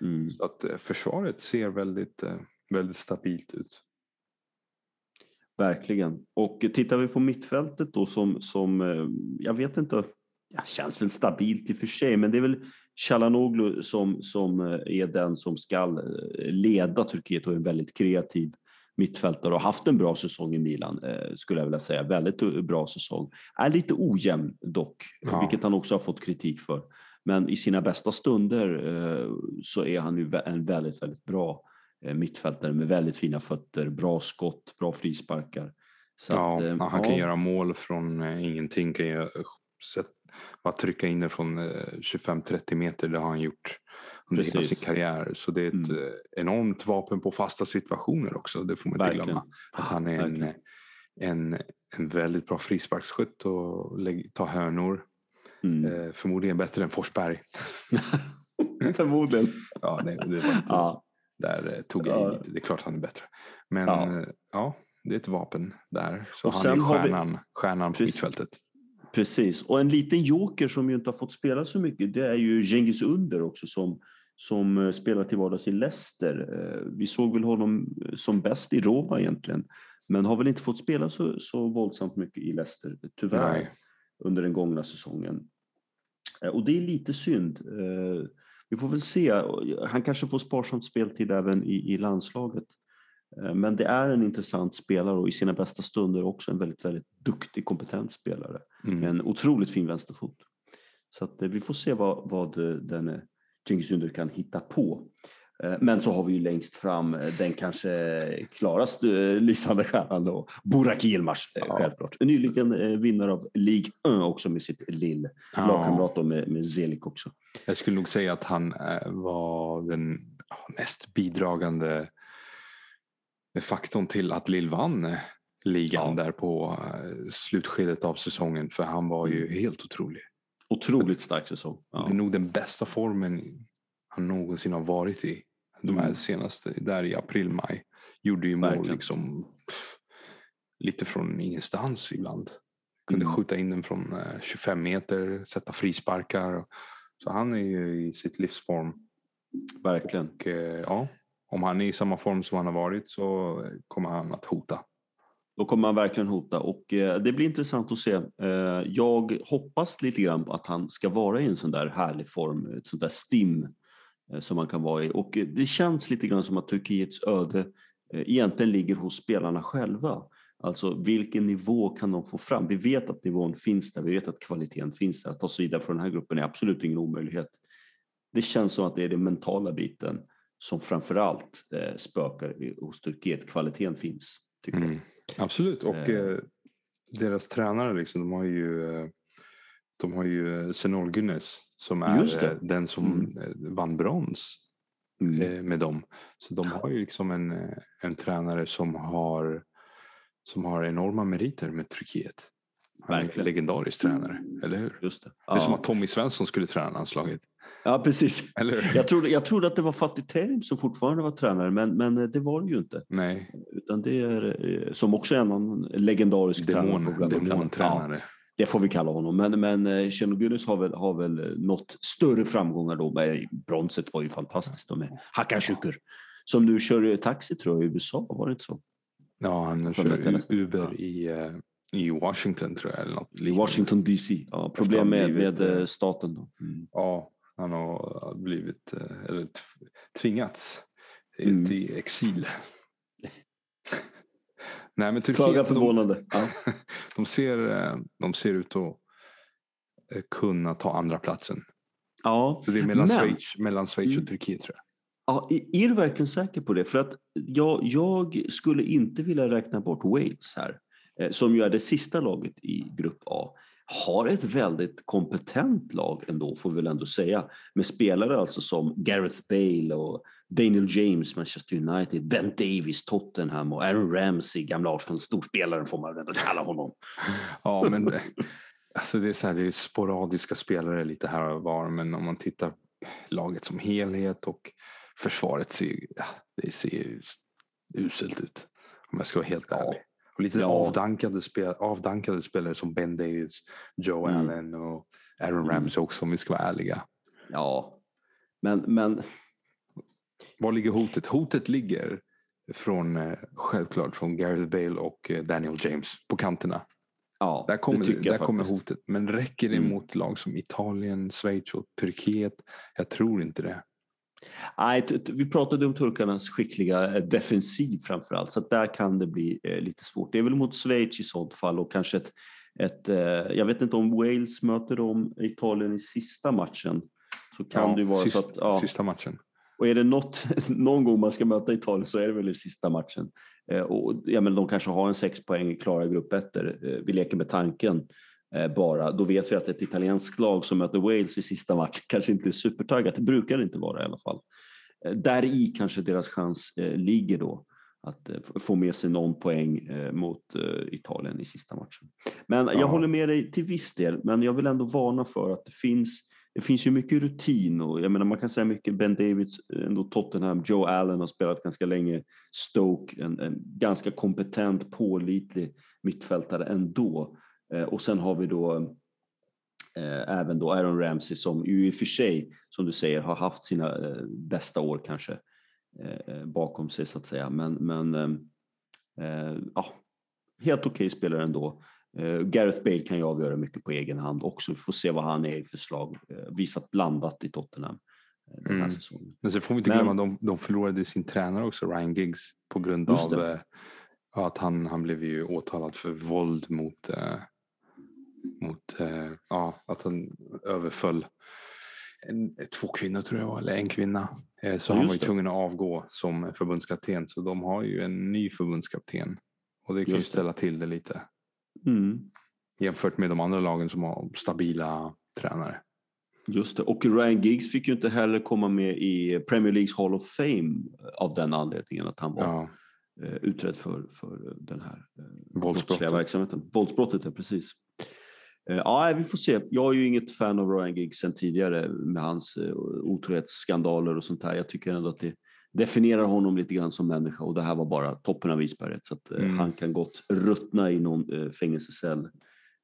Mm. Så att försvaret ser väldigt, väldigt stabilt ut. Verkligen. Och tittar vi på mittfältet då som, som eh, jag vet inte, ja, känns väl stabilt i och för sig, men det är väl Chalanoglu som, som eh, är den som ska eh, leda Turkiet och är en väldigt kreativ mittfältare och haft en bra säsong i Milan, skulle jag vilja säga. Väldigt bra säsong. Är lite ojämn dock, Ja. vilket han också har fått kritik för. Men i sina bästa stunder så är han ju en väldigt, väldigt bra mittfältare med väldigt fina fötter, bra skott, bra frisparkar. Så ja, att, eh, ja, han kan ja, göra mål från eh, ingenting. Kan sätt, bara trycka in det från eh, 25-30 meter. Det har han gjort under hela Precis. sin karriär. Så det är ett Mm. eh, enormt vapen på fasta situationer också. Det får man inte glömma. Att han är en, en, en väldigt bra frisparksskytt och tar hörnor. Mm. Eh, förmodligen bättre än Forsberg. Förmodligen. Ja, det, det var lite, Ja, Där eh, tog jag i Ja. lite. Det är klart han är bättre. Men Ja. ja, ja det är ett vapen där. Så Och han är har vi- stjärnan, stjärnan på Precis. mittfältet. precis. Och en liten joker som ju inte har fått spela så mycket, det är ju Cengiz Under också som, som eh, spelar till vardags i Leicester. Eh, Vi såg väl honom eh, som bäst i Roma egentligen, men har väl inte fått spela så, så våldsamt mycket i Leicester, tyvärr, Nej. under den gångna säsongen. Eh, Och det är lite synd. Vi får väl se. Han kanske får sparsamt speltid även i, i landslaget. Eh, Men det är en intressant spelare och i sina bästa stunder också en väldigt, väldigt duktig, kompetent spelare Mm. med en otroligt fin vänsterfot. Så att eh, vi får se vad, vad eh, den Cengiz kan hitta på. Eh, Men så har vi ju längst fram eh, den kanske klarast eh, lysande stjärnan då, Burak Yilmaz Ja. självklart. Nyligen vinnare av Ligue 1 också med sitt lill. Ja. Lagkamrat då med, med Zelik också. Jag skulle nog säga att han var den ja, mest bidragande faktorn till att Lill vann ligan Ja. där på slutskedet av säsongen. För han var ju Mm. helt otrolig. Otroligt stark säsong. Det är Ja. nog den bästa formen han någonsin har varit i. De här senaste, där i april, maj. Gjorde ju mål Verkligen. liksom pff, lite från ingenstans ibland. Kunde Mm. skjuta in den från eh, 25 meter, sätta frisparkar. Så han är ju i sitt livsform. Verkligen. Och eh, ja, om han är i samma form som han har varit så eh, kommer han att hota. Då kommer han verkligen hota och eh, det blir intressant att se. Eh, jag hoppas lite grann att han ska vara i en sån där härlig form, ett sånt där stim eh, som han kan vara i. Och eh, det känns lite grann som att Turkiets öde eh, egentligen ligger hos spelarna själva. Alltså vilken nivå kan de få fram? Vi vet att nivån finns där, vi vet att kvaliteten finns där. Att ta sig vidare från den här gruppen är absolut ingen omöjlighet. Det känns som att det är den mentala biten som framförallt eh, spökar hos Turkiet. Kvaliteten finns, tycker. Mm. Absolut. Och Eh. eh, deras tränare, liksom, de har ju, eh, de har ju eh, Senol Günes som är eh, den som Mm. eh, vann brons Mm. eh, med dem. Så de har ju liksom en, en tränare som har, som har enorma meriter med Turkiet. Han är en Verkligen. legendarisk tränare, eller hur? Just det. Det är som Ja. att Tommy Svensson skulle träna landslaget. ja, precis. Eller? Jag trodde, jag trodde att det var Fatih Terim som fortfarande var tränare, men, men det var det ju inte. Nej, Utan det är, som också är en legendarisk tränare. demon, kalla- demontränare. Ja, det får vi kalla honom. Men, men eh, Şenol har väl, har väl eh, nått större framgångar då. Men bronset var ju fantastiskt då med Hakan Şükür. Som nu kör taxi tror jag i USA, var det inte så? Ja, han kör. Uber i, eh, i Washington tror jag. Eller något I liknande. Washington DC. Ja, problem med, med staten då. Mm. Ja, han har blivit, eller tv- tvingats Mm. till exil. Nej men Föga Turkiet, de, förvånande. Ja. de, ser, eh, de ser ut att eh, kunna ta andra platsen. ja. Så det är mellan Men- Schweiz, mellan Schweiz Mm. och Turkiet tror jag. Ja, är du verkligen säker på det? För att jag, jag skulle inte vilja räkna bort Wales här, eh, som ju är det sista laget i Grupp A. Har ett väldigt kompetent lag ändå, får vi väl ändå säga. Med spelare alltså som Gareth Bale och Daniel James, Manchester United, Ben Davis, Tottenham och Aaron Ramsey, gamla Arsenal-storspelaren får man väl ändå kalla honom. Ja, men alltså det är så här, det är sporadiska spelare lite här och var, men om man tittar laget som helhet och försvaret ser, ja, det ser uselt ut. Om jag ska vara helt ärlig. Och lite Ja. avdankade, spel, avdankade spelare som Ben Davis, Joe Mm. Allen och Aaron Mm. Ramsey också om vi ska vara ärliga. Ja, men, men Var ligger hotet? Hotet ligger från, eh, självklart från Gareth Bale och eh, Daniel James på kanterna. ja, Där kommer, det där kommer hotet. Men räcker det Mm. mot lag som Italien, Schweiz och Turkiet? Jag tror inte det. Nej, vi pratade om turkarnas skickliga eh, defensiv framför allt, så där kan det bli lite svårt. Det är väl mot Schweiz i sånt fall och kanske ett, ett jag vet inte om Wales möter de Italien i sista matchen. Så kan Ja, det vara sist, så att, ja, Sista matchen. Och är det något, någon gång man ska möta Italien så är det väl i sista matchen. Eh, och, ja, men de kanske har en sex poäng klara grupp ettor. Eh, vi leker med tanken eh, bara. Då vet vi att ett italienskt lag som möter Wales i sista matchen kanske inte är supertaggat. Det brukar det inte vara i alla fall. Där i kanske deras chans ligger då att få med sig någon poäng mot Italien i sista matchen. Men Ja. jag håller med dig till viss del, men jag vill ändå varna för att det finns det finns ju mycket rutin och jag menar man kan säga mycket Ben Davids, eh, ändå Tottenham, Joe Allen har spelat ganska länge, Stoke, en, en ganska kompetent, pålitlig mittfältare ändå. Eh, och sen har vi då eh, även då Aaron Ramsey som ju i och för sig, som du säger, har haft sina eh, bästa år kanske eh, eh, bakom sig så att säga. Men, men ja, helt okej spelare ändå. Eh, Gareth Bale kan ju avgöra mycket på egen hand också. Vi får se vad han är i förslag. Eh, visat blandat i Tottenham eh, den här Mm. säsongen. Men så får vi inte glömma, de, de förlorade sin tränare också, Ryan Giggs, på grund av det. att han, han blev ju åtalad för våld mot, eh, mot eh, ja, att han överföll en, två kvinnor tror jag eller en kvinna. Eh, så Ja, han var ju det. tvungen att avgå som förbundskapten. Så de har ju en ny förbundskapten. Och det kan ju Just det. ställa till det lite. Mm. Jämfört med de andra lagen som har stabila tränare. Just det. Och Ryan Giggs fick ju inte heller komma med i Premier Leagues Hall of Fame av den anledningen att han var Ja, eh, utredd för, för den här eh, Våldsbrottet. brottsliga verksamheten. Våldsbrottet, ja precis. Eh, Ja, vi får se. Jag är ju inget fan av Ryan Giggs sen tidigare med hans eh, otrohetsskandaler och sånt där. Jag tycker ändå att det definierar honom lite grann som människa och det här var bara toppen av isberget så att eh, Mm. han kan gott ruttna i någon eh, fängelsecell eh,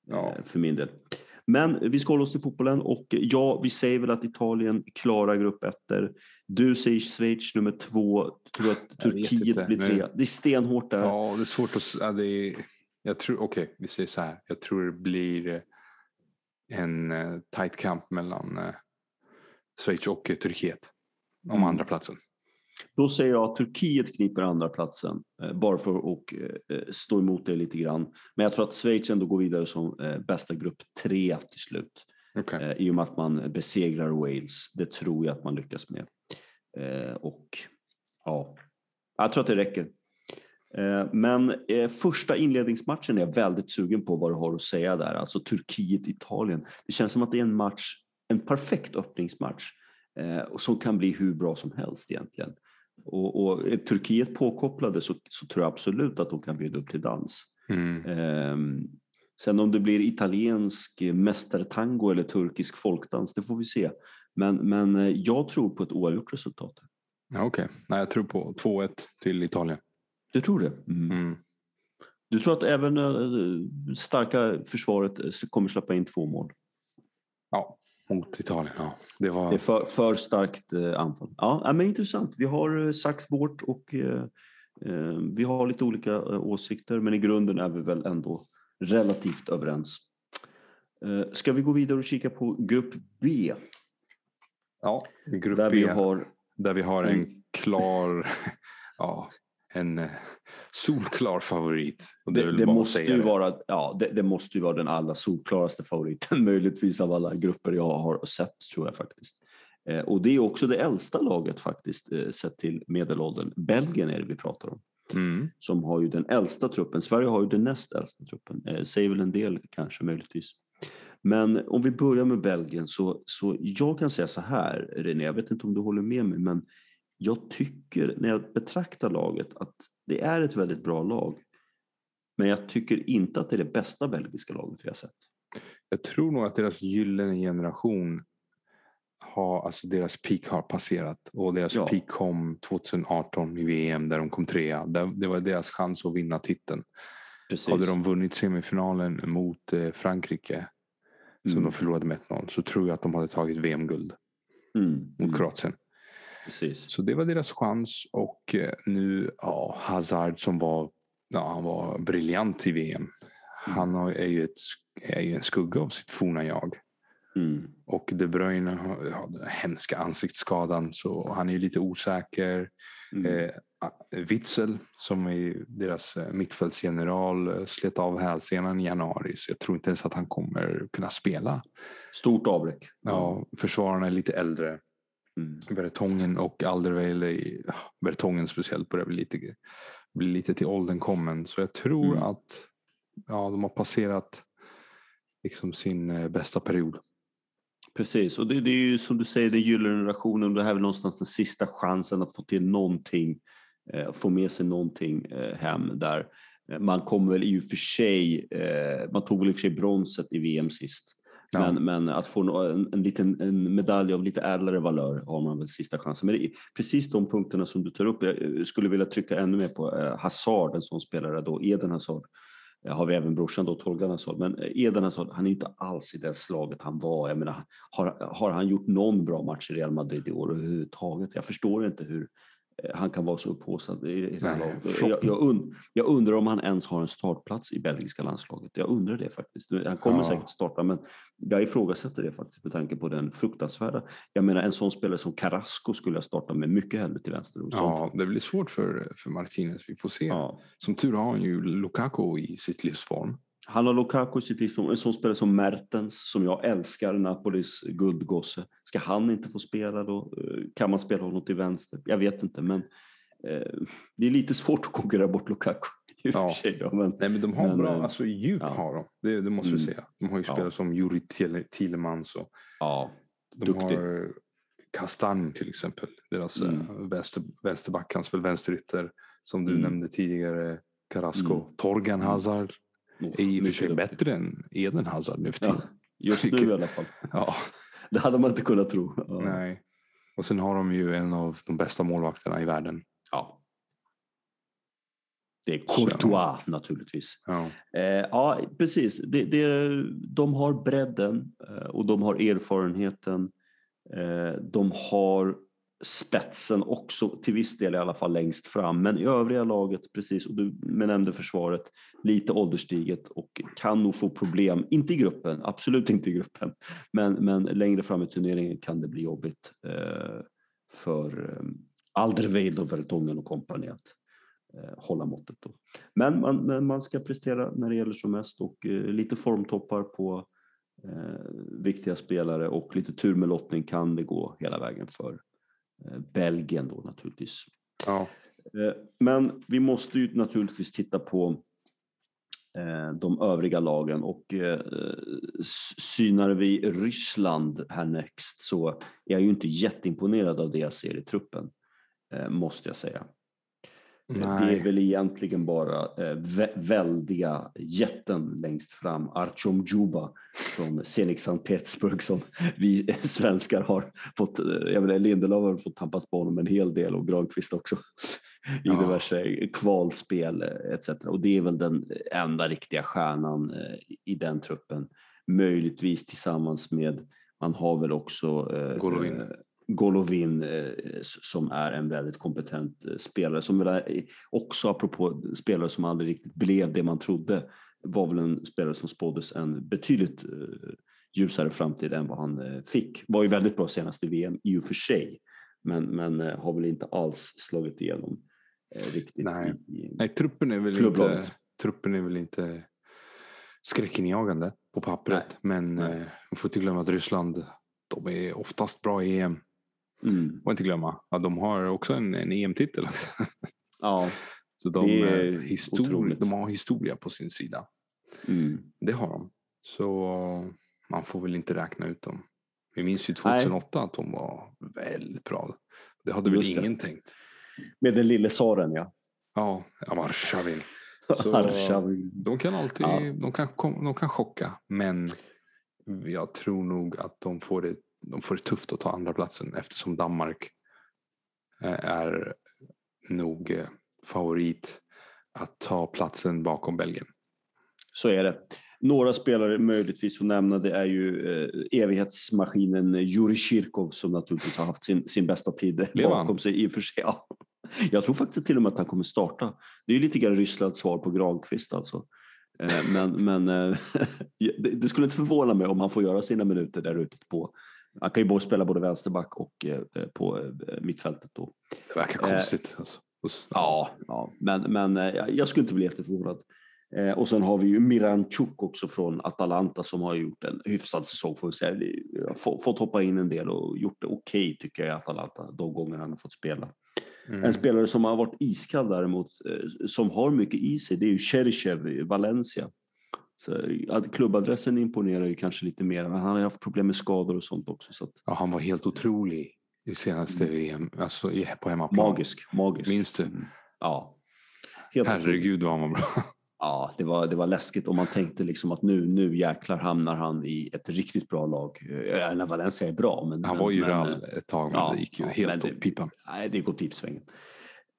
Ja. för min del. Men vi ska hålla oss till fotbollen och ja, vi säger väl att Italien klarar grupp ettor. Du säger Schweiz nummer två, tror att Turkiet blir men- tre. Det är stenhårt där. Ja, det är svårt att... Ja, det är, jag tror, okej, vi säger så här. Jag tror det blir en tight kamp mellan Schweiz och Turkiet. Om Mm. andra platsen. Då säger jag att Turkiet kniper andra platsen eh, bara för att eh, stå emot det lite grann. Men jag tror att Schweiz ändå går vidare som eh, bästa grupp tre till slut. Eh, I och med att man besegrar Wales. Det tror jag att man lyckas med. Eh, och ja, jag tror att det räcker. Eh, men eh, första inledningsmatchen är jag väldigt sugen på vad du har att säga där. Alltså Turkiet-Italien. Det känns som att det är en match, en perfekt öppningsmatch. Eh, och som kan bli hur bra som helst egentligen. Och, och är Turkiet påkopplade så, så tror jag absolut att de kan bjuda upp till dans. Mm. Ehm, sen om det blir italiensk mästertango eller turkisk folkdans, det får vi se. Men, men eh, jag tror på ett oavgjort resultat. Ja, Okej, Nej, jag tror på 2-1 till Italien. Du tror det? Mm. Mm. Du tror att även eh, starka försvaret eh, kommer släppa in två mål? Ja, mot Italien. Ja. Det var... Det är för, för starkt eh, anfall. Ja, men intressant. Vi har eh, sagt vårt och eh, eh, vi har lite olika åsikter, men i grunden är vi väl ändå relativt överens. Eh, ska vi gå vidare och kika på grupp B? ja, grupp Där B. vi har Där vi har en en- klar, ja, en solklar favorit. Det, Det, måste ju det. vara, ja, det, det måste ju vara den allra solklaraste favoriten, möjligtvis av alla grupper jag har sett, tror jag faktiskt. Eh, och det är också det äldsta laget faktiskt eh, sett till medelåldern. Belgien är det vi pratar om. Mm. Som har ju den äldsta truppen. Sverige har ju den näst äldsta truppen. Eh, säger väl en del kanske möjligtvis. Men om vi börjar med Belgien så, så jag kan säga så här René, jag vet inte om du håller med mig men jag tycker när jag betraktar laget att det är ett väldigt bra lag. Men jag tycker inte att det är det bästa belgiska laget vi har sett. Jag tror nog att deras gyllene generation har, alltså deras peak har passerat och deras Ja. peak kom 2018 i VM där de kom trea. Det, var deras chans att vinna titeln. Precis. Hade de vunnit semifinalen mot eh, Frankrike som Mm. de förlorade med 1-0 så tror jag att de hade tagit VM-guld mm. mot. Kroatien. Precis. Så det var deras chans och eh, nu ja, Hazard som var, ja, han var briljant i VM. Han har, är, ju ett, är ju en skugga av sitt forna jag. Mm. Och De Bruyne har ja, den här hemska ansiktsskadan så han är ju lite osäker. Mm. Eh, Witzel som är deras eh, mittfältsgeneral eh, slet av hälsenan i januari så jag tror inte ens att han kommer kunna spela. Stort avbräck. Ja, försvararna är lite äldre. Mm. Bertongen och Alderweireld, ja, Bertongen speciellt börjar bli lite, bli lite till åldern kommen. Så jag tror Mm. att ja, de har passerat liksom sin eh, bästa period. Precis, och det, det är ju som du säger den gyllene generationen. Det här är väl någonstans den sista chansen att få till någonting, eh, få med sig någonting eh, hem där. Eh, Man kommer väl i och för sig, eh, man tog väl i och för sig bronset i VM sist. Ja. Men, men att få en, en, liten, en medalj av lite ädlare valör har man väl sista chansen. Men det är precis de punkterna som du tar upp, jag eh, skulle vilja trycka ännu mer på eh, Hazard, en sån spelare då, Eden Hazard. Eh, Har vi även brorsan då, Tolgan Hazard. Men eh, Eden Hazard, han är inte alls i det slaget han var. Jag menar, har, har han gjort någon bra match i Real Madrid i år överhuvudtaget? Jag förstår inte hur han kan vara så upphaussad i i det här Nej, laget. flopp. Jag, jag, und, jag undrar om han ens har en startplats i belgiska landslaget. Jag undrar det faktiskt. Han kommer Ja. säkert starta, men jag ifrågasätter det faktiskt med tanke på den fruktansvärda. Jag menar en sån spelare som Carrasco skulle jag starta med mycket hellre till vänster. Ja, det blir svårt för, för Martinez. Vi får se. Ja. Som tur har han ju Lukaku i sitt livsform. Han har Lukaku i sitt liv, en sån spelare som Mertens som jag älskar, Napolis guldgosse. Ska han inte få spela då? Eh, Kan man spela honom till vänster? Jag vet inte, men eh, det är lite svårt att konkurrera bort Lukaku. Ja. sig, ja, men, Nej men de har Men, bra, eh, alltså djup ja. har de. Det, det måste vi Mm. säga. De har ju Ja. spelare som Juri Thielemans och ja, de duktig. har Kastanj till exempel. Deras Mm. mm. vänster, vänsterback, han spelar vänsterytter. Som du Mm. nämnde tidigare, Carrasco. Mm. Torgan Mm. Hazard Oh, är i och för sig bättre än Eden Hazard nu för Ja, tiden. just nu i alla fall. Ja. Det hade man inte kunnat tro. Ja. Nej. Och sen har de ju en av de bästa målvakterna i världen. Ja. Det är Courtois naturligtvis. Ja. Eh, ja, precis. Det, det, de har bredden eh, och de har erfarenheten. Eh, de har spetsen också till viss del i alla fall längst fram. Men i övriga laget, precis, och du nämnde försvaret, lite ålderstiget och kan nog få problem, inte i gruppen, absolut inte i gruppen, men, men längre fram i turneringen kan det bli jobbigt eh, för eh, Alderweireld och Vertongen och kompani att eh, hålla måttet. Då. Men man, men man ska prestera när det gäller som mest och eh, lite formtoppar på eh, viktiga spelare och lite tur med lottning kan det gå hela vägen för Belgien då naturligtvis. Ja. Eh, men vi måste ju naturligtvis titta på eh, de övriga lagen och eh, synar vi Ryssland härnäst så är jag ju inte jätteimponerad av det jag ser i truppen, eh, måste jag säga. Eh, Det är Nej. väl egentligen bara eh, vä- väldiga jätten längst fram. Artyom Djuba från Zenit Sankt Petersburg som vi svenskar har fått, eh, jag menar Lindelöf har fått tampas på honom en hel del och Granqvist också i Ja. diverse kvalspel eh, etc. Och det är väl den enda riktiga stjärnan eh, i den truppen. Möjligtvis tillsammans med, man har väl också eh, Golovin. Golovin eh, som är en väldigt kompetent eh, spelare som väl också apropå spelare som aldrig riktigt blev det man trodde var väl en spelare som spåddes en betydligt eh, ljusare framtid än vad han fick. Var ju väldigt bra senast i VM i och för sig men, men har väl inte alls slagit igenom riktigt. Nej. I, Nej, truppen är väl Klubblaget. inte, truppen är väl inte skräckinjagande på pappret. Men Nej. man får inte glömma att Ryssland, de är oftast bra i EM. Mm. Får inte glömma. Ja, de har också en, en EM-titel. Ja. Så de, Det är eh, histori- otroligt. de har historia på sin sida. Mm. Det har de. Så man får väl inte räkna ut dem. Vi minns ju 2008 att de var väldigt bra. Det hade väl Just det. ingen tänkt. Med den lille tsaren, ja. Ja, Arshavin. De kan alltid Ja. de kan, de kan chocka. Men jag tror nog att de får det, de får det tufft att ta andra platsen eftersom Danmark eh, är nog eh, favorit att ta platsen bakom Belgien. Så är det. Några spelare möjligtvis att nämna det är ju eh, evighetsmaskinen Juri Kirkov som naturligtvis har haft sin, sin bästa tid bakom sig. I och för sig, ja. Jag tror faktiskt till och med att han kommer starta. Det är lite grann Rysslands svar på Granqvist alltså. Eh, Men, men eh, det, det skulle inte förvåna mig om han får göra sina minuter där ute på han kan ju både spela både vänsterback och eh, på eh, mittfältet då. Det verkar Eh, konstigt. Alltså. Ja, ja. men, men jag- skulle inte bli jätteförvånad. Och sen har vi ju Miranchuk också från Atalanta som har gjort en hyfsad säsong får vi säga. Fått hoppa in en del och gjort det okej tycker jag i Atalanta de gånger han har fått spela. Mm. En spelare som har varit iskall däremot, som har mycket i sig, det är ju Cherchev i Valencia. Så, eh, klubbadressen imponerar ju kanske lite mer, men han har haft problem med skador och sånt också. Så att, Ja, han var helt otrolig i senaste VM, alltså på hemmaplan. magisk, magisk. Minns du? Mm. Ja. Helt. Herregud vad han var bra. Ja, det var, det var läskigt och man tänkte liksom att nu, nu jäklar hamnar han i ett riktigt bra lag. När Valencia är bra. Men, Han men, var ju men, eh, ett tag, men ja, det gick ju ja, helt åt pipan. Nej, det går pipsvängen.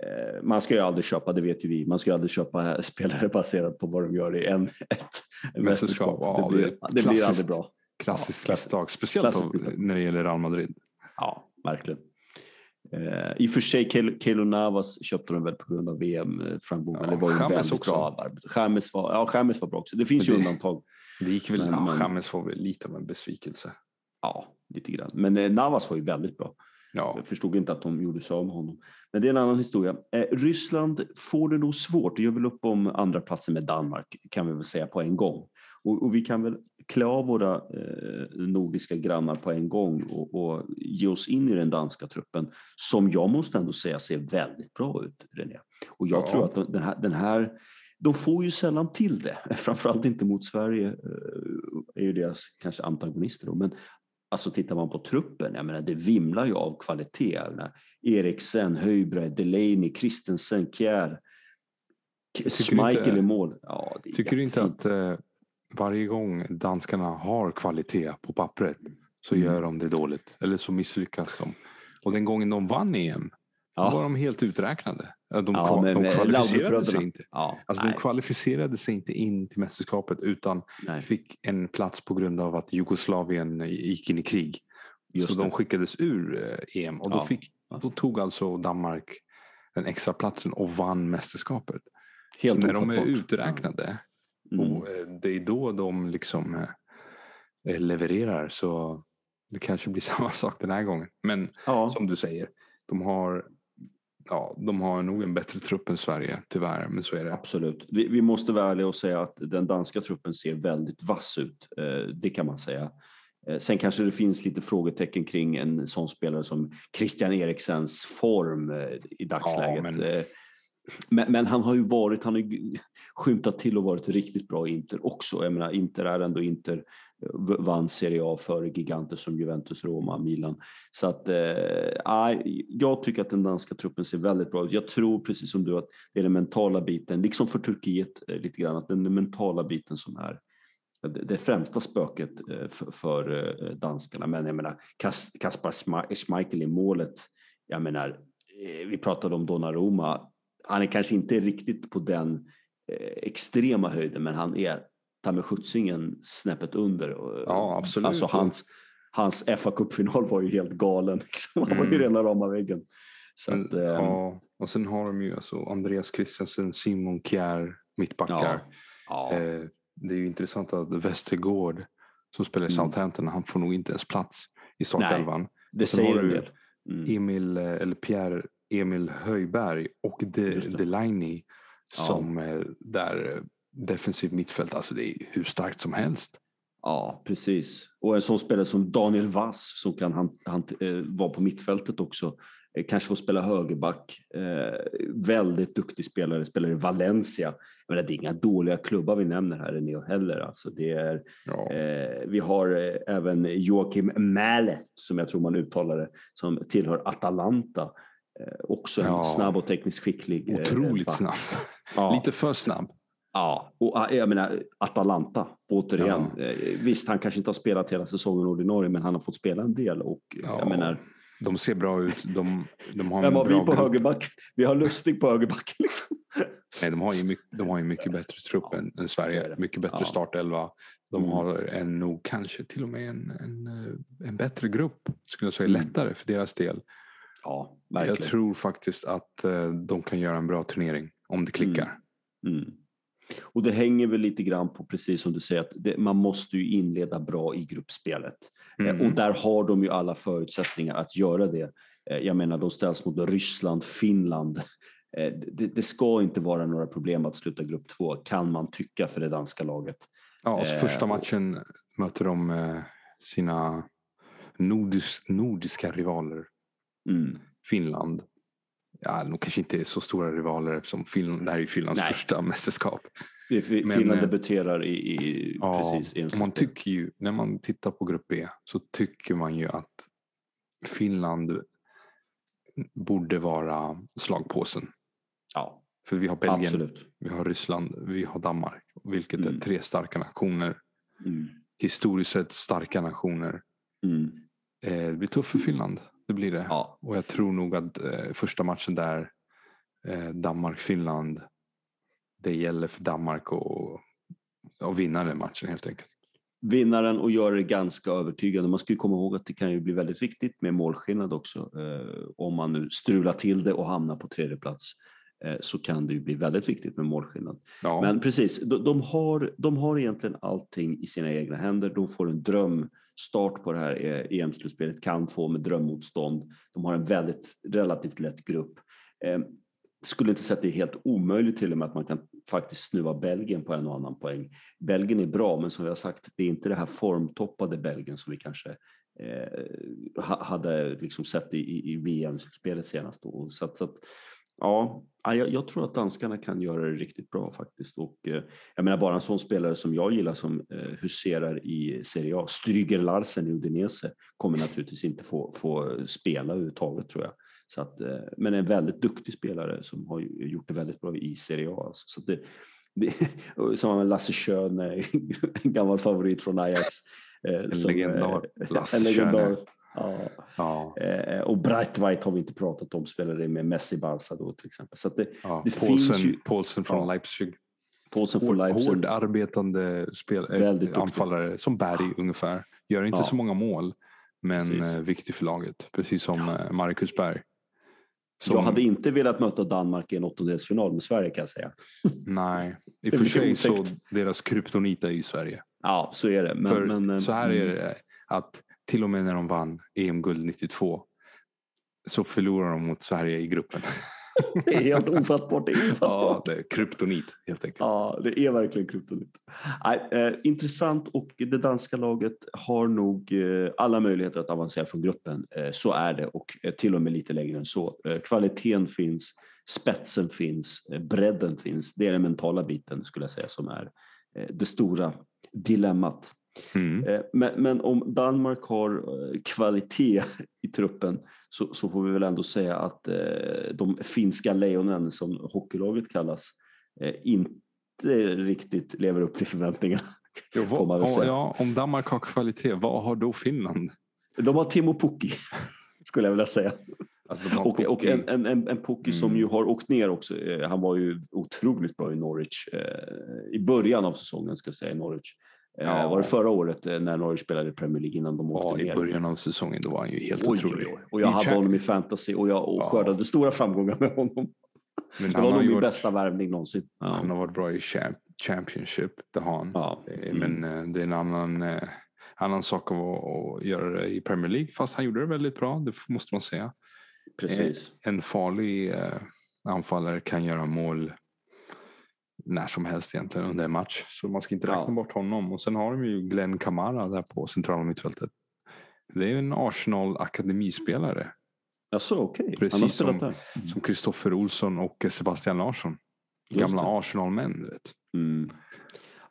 Eh, Man ska ju aldrig köpa, det vet ju vi, man ska ju aldrig köpa spelare baserat på vad de gör i en, ett Mästerskap, ja, det blir, det det blir aldrig bra. Klassiskt Ja, misstag, speciellt misstag. när det gäller Real Madrid. Ja, verkligen. Eh, I och för sig, Keylor Navas köpte de väl på grund av VM-framgången. Ja, det var ju James väldigt också. bra arbete. James var, ja, James var bra också. Det finns Men ju det- undantag. Det gick väl, Men- ja, James var väl lite av en besvikelse. Ja, lite grann. Men eh, Navas var ju väldigt bra. Ja, Jag förstod inte att de gjorde sig av med honom. Men det är en annan historia. Eh, Ryssland får det nog svårt. Det gör väl upp om andra platsen med Danmark kan vi väl säga på en gång. Och, och vi kan väl klä av våra eh, nordiska grannar på en gång och, och ge oss in i den danska truppen som jag måste ändå säga ser väldigt bra ut, René. Och jag Ja. tror att de- den här, den här de får ju sällan till det, framförallt inte mot Sverige, eh, är ju deras kanske antagonister då. Men alltså tittar man på truppen, jag menar det vimlar ju av kvalitet. Eriksen, Höjbjerg, Delaney, Christensen, Kjär, Schmeichel i mål. Ja, tycker du inte att eh, varje gång danskarna har kvalitet på pappret så Mm. gör de det dåligt. Eller så misslyckas de. Och den gången de vann EM, då Ja. var de helt uträknade. Ja, De, Ja, men, de eh, kvalificerade sig inte. Ja, Alltså nej, de kvalificerade sig inte in till mästerskapet utan nej, fick en plats på grund av att Jugoslavien gick in i krig. just så de det. skickades ur eh, EM och då, fick, då tog alltså Danmark den extra platsen och vann mästerskapet. Helt så när de är uträknade Mm. och eh, det är då de liksom eh, eh, levererar så det kanske blir samma sak den här gången. Men som du säger, de har, ja, de har nog en bättre trupp än Sverige tyvärr. Men så är det. absolut. Vi, vi måste vara ärliga och säga att den danska truppen ser väldigt vass ut. Eh, det kan man säga. Eh, sen kanske det finns lite frågetecken kring en sån spelare som Christian Eriksens form eh, i dagsläget. men- Eh, Men, men han har ju varit, han har skymtat till och varit riktigt bra i Inter också. Jag menar, Inter är ändå Inter, vann Serie A före giganter som Juventus, Roma, Milan. Så att, eh, jag tycker att den danska truppen ser väldigt bra ut. Jag tror precis som du att det är den mentala biten, liksom för Turkiet eh, lite grann, att den mentala biten som är eh, det, det främsta spöket eh, för, för eh, danskarna. Men jag menar, Kas, Kaspar Schmeichel i målet, jag menar, eh, vi pratade om Donnarumma, han är kanske inte riktigt på den eh, extrema höjden, men han är ta med skjutsingen snäppet under. Ja, absolut. Alltså hans, hans fa Cup-final var ju helt galen. Liksom. Han var ju Mm. rena rama väggen. Så Men, att, eh, ja, och sen har de ju alltså Andreas Christensen, Simon Kjär, mittbackar. ja, Eh, det är ju intressant att Westergård som spelar i Mm. Southampton, han får nog inte ens plats i startelvan. det säger en du del. Mm. Emil, eh, eller Pierre Emil Höjberg och De. Delaney Ja. som eh, där eh, defensiv mittfält. Alltså det är hur starkt som helst. Ja, precis. Och en sån spelare som Daniel Vass som kan han, han, eh, vara på mittfältet också. Eh, kanske får spela högerback. Eh, väldigt duktig spelare, spelar i Valencia. Jag menar, det är inga dåliga klubbar vi nämner här i Neo heller. Alltså det är, Ja. eh, vi har eh, även Joakim Mäle, som jag tror man uttalar det, som tillhör Atalanta. Eh, också en Ja. snabb och tekniskt skicklig. Otroligt snabb. Ja. Lite för snabb. Ja, och ah, jag menar Atalanta återigen. Eh, Visst, han kanske inte har spelat hela säsongen ordinarie, men han har fått spela en del och eh, Ja. jag menar, De ser bra ut. De, de har vem har vi på grupp. högerback? Vi har Lustig på högerback liksom. Nej, de har ju mycket, de har ju mycket bättre trupp Ja, än, än Sverige. Mycket bättre Ja. startelva. De Mm. har en, nog kanske till och med en, en, eh, en bättre grupp. Skulle jag säga Mm. lättare för deras del. Ja, Jag verkligen. tror faktiskt att de kan göra en bra turnering om det klickar. Mm. Och det hänger väl lite grann på, precis som du säger, att det, man måste ju inleda bra i gruppspelet. Eh, Mm. Och där har de ju alla förutsättningar att göra det. Eh, Jag menar, de ställs mot Ryssland, Finland. Eh, Det, det ska inte vara några problem att sluta grupp två, kan man tycka för det danska laget. Ja, Eh, första och- matchen möter de sina nordisk, nordiska rivaler. Mm. Finland. Ja, de kanske inte är så stora rivaler eftersom Finland, det här är Finlands Nej. första mästerskap. Det är, Finland eh, debuterar i, i Ja, precis i man tycker ju, när man tittar på grupp B så tycker man ju att Finland borde vara slagpåsen. Ja, För vi har Belgien, absolut. vi har Ryssland, vi har Danmark. Vilket är Mm. tre starka nationer. Mm. Historiskt sett starka nationer. Mm. Eh, det blir tufft för Finland. Det blir det. Ja, Och jag tror nog att eh, första matchen där, eh, Danmark-Finland, det gäller för Danmark att att vinna den matchen helt enkelt. vinnaren och gör det ganska övertygande. Man ska ju komma ihåg att det kan ju bli väldigt viktigt med målskillnad också. Eh, om man nu strular till det och hamnar på tredje plats eh, så kan det ju bli väldigt viktigt med målskillnad. Ja, Men precis, de, de, har, de har egentligen allting i sina egna händer. De får en start på det här eh, EM-slutspelet, kan få med drömmotstånd. De har en väldigt relativt lätt grupp. Eh, skulle inte säga att det är helt omöjligt till och med att man kan faktiskt snuva Belgien på en och annan poäng. Belgien är bra, men som vi har sagt, det är inte det här formtoppade Belgien som vi kanske eh, hade liksom sett i, i, i VM-spelet senast. Då. Så att, så att, ja, ja, jag, jag tror att danskarna kan göra det riktigt bra faktiskt. Och, eh, jag menar bara en sån spelare som jag gillar som eh, huserar i Serie A, Stryger Larsen i Udinese, kommer naturligtvis inte få, få spela överhuvudtaget tror jag. Så att, eh, men en väldigt duktig spelare som har gjort det väldigt bra i Serie A. Alltså. Så det, det, som med Lasse Schön, eh, en gammal favorit från Ajax. eh, en eh, legendar. Lasse en legendar. Schöne. Ja. Ja, Eh, och Breitweit har vi inte pratat om, spelade med Messi Barca då till exempel. Så det, ja. det Paulsen, finns ju- Paulsen från. Leipzig. Paulsen från Leipzig. hård arbetande spel, eh, Väldigt duktig. anfallare, som Berg ungefär. Gör inte så många mål, men Precis. eh, viktig för laget. Precis som eh, Marcus Berg. Som, Jag hade inte velat möta Danmark i en åttondelsfinal med Sverige kan jag säga. Nej, i och för sig så deras kryptonit är ju Sverige. Ja, så är det. Men, men, så här är mm, det att till och med när de vann EM-guld 92 så förlorar de mot Sverige i gruppen. Det är helt ofattbart. Det är ja, ofattbart. det är kryptonit helt enkelt. Ja, det är verkligen kryptonit. Nej, eh, intressant och det danska laget har nog eh, alla möjligheter att avancera från gruppen. Eh, så är det och eh, till och med lite längre än så. Eh, kvaliteten finns, spetsen finns, eh, bredden finns. Det är den mentala biten skulle jag säga som är det stora dilemmat. Mm. Eh, Men, men om Danmark har eh, kvalitet i truppen så, så får vi väl ändå säga att eh, de finska lejonen som hockeylaget kallas eh, inte riktigt lever upp till förväntningarna. Man vad, säga. ja, om Danmark har kvalitet, vad har då Finland? De har Timo Pukki skulle jag vilja säga. Alltså, Och, och en, en, en, en Pukki som Mm. ju har åkt ner också. Han var ju otroligt bra i Norwich eh, i början av säsongen ska jag säga i Norwich. Eh, Ja. Var det förra året eh, när Norwich spelade i Premier League innan de åkte Ja, ner? i början av säsongen då var han ju helt Oj, otrolig. oj, oj. Och jag hade Champ- honom i fantasy och jag och Ja. skördade stora framgångar med honom. Men Det var har nog min varit, bästa värvning någonsin. han har varit bra i champ, Championship, det har han. Ja. Eh, Mm. Men eh, det är en annan, eh, annan sak att, göra det i Premier League. Fast han gjorde det väldigt bra, det måste man säga. Precis. En farlig eh, anfallare kan göra mål när som helst egentligen under en match. Så man ska inte räkna Ja. bort honom. Och sen har de ju Glenn Kamara där på centrala mittfältet. Det är en Arsenal akademispelare. Jaså, okej. Precis har spelat som-. Som Kristoffer Olsson och Sebastian Larsson. Gamla. Arsenal-män. vet. Mm.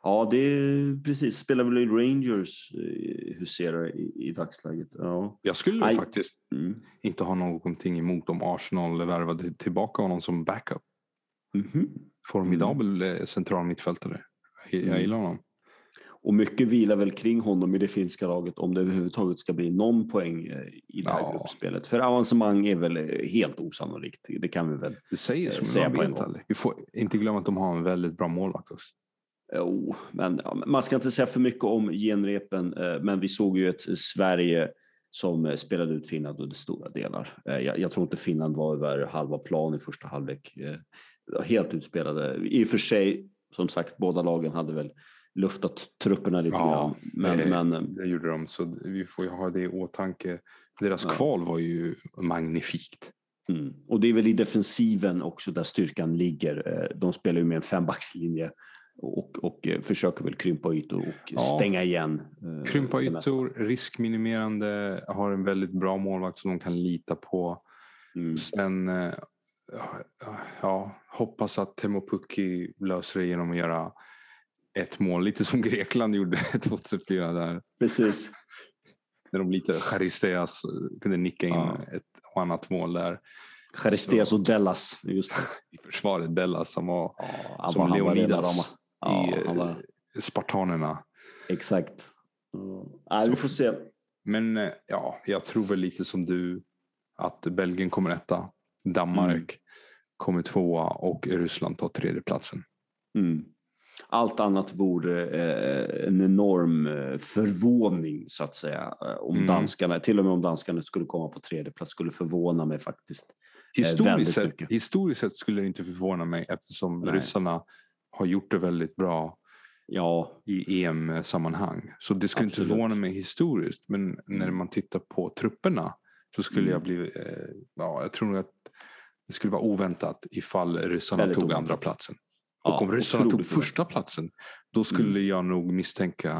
Ja, det är precis. Spelar väl i Rangers eh, huserar i, i dagsläget. Ja. Jag skulle Aj. faktiskt Mm. inte ha någonting emot om Arsenal värvade tillbaka honom som backup. Mhm. Formidabel mm. central mittfältare. Jag Mm. gillar honom. Och mycket vilar väl kring honom i det finska laget om det överhuvudtaget ska bli någon poäng eh, i det här Ja. gruppspelet. För avancemang är väl eh, helt osannolikt. Det kan vi väl. Du säger Eh, som säga på en gång. Vi får inte glömma att de har en väldigt bra målvakt också. Jo, men man ska inte säga för mycket om genrepen. eh, Men vi såg ju ett Sverige som eh, spelade ut Finland under stora delar. Eh, Jag, jag tror inte Finland var över halva plan i första halvlek. Helt utspelade. I och för sig, som sagt, båda lagen hade väl luftat trupperna lite Ja, grann. Men, det- men Det gjorde de, så vi får ju ha det i åtanke. Deras Ja. kval var ju magnifikt. Mm. Och det är väl i defensiven också där styrkan ligger. Eh, De spelar ju med en fembackslinje och, och eh, försöker väl krympa ytor och Ja. stänga igen. eh, Krympa ytor, riskminimerande, har en väldigt bra målvakt som de kan lita på. Mm. Sen, ja, hoppas att Temo Pukki löser det genom att göra ett mål. Lite som Grekland gjorde 2004 där. Precis. När de lite Charisteas kunde nicka in Ja. ett och annat mål där. Charisteas och Dellas. Just det. I försvaret, Dellas som var Ja, som Leonidas. Ja, i var, eh, Spartanerna. exakt. Ja. Nej, vi får se. Men eh, ja, jag tror väl lite som du att Belgien kommer etta, Danmark Mm. kommer tvåa och Ryssland tar tredjeplatsen. Mm. Allt annat vore eh, en enorm eh, förvåning så att säga. eh, Om Mm. danskarna, till och med om danskarna skulle komma på tredje plats skulle förvåna mig faktiskt. Eh, Historiskt sett, mycket. historiskt sett skulle det inte förvåna mig eftersom Nej. ryssarna har gjort det väldigt bra Ja, i EM-sammanhang. Så det skulle Absolut. inte förvåna mig historiskt. Men när Mm. man tittar på trupperna så skulle Mm. jag bli... Eh, ja, jag tror nog att det skulle vara oväntat ifall ryssarna Väldigt tog oväntat. andra platsen. Ja, Och om ryssarna tog första platsen då skulle jag nog misstänka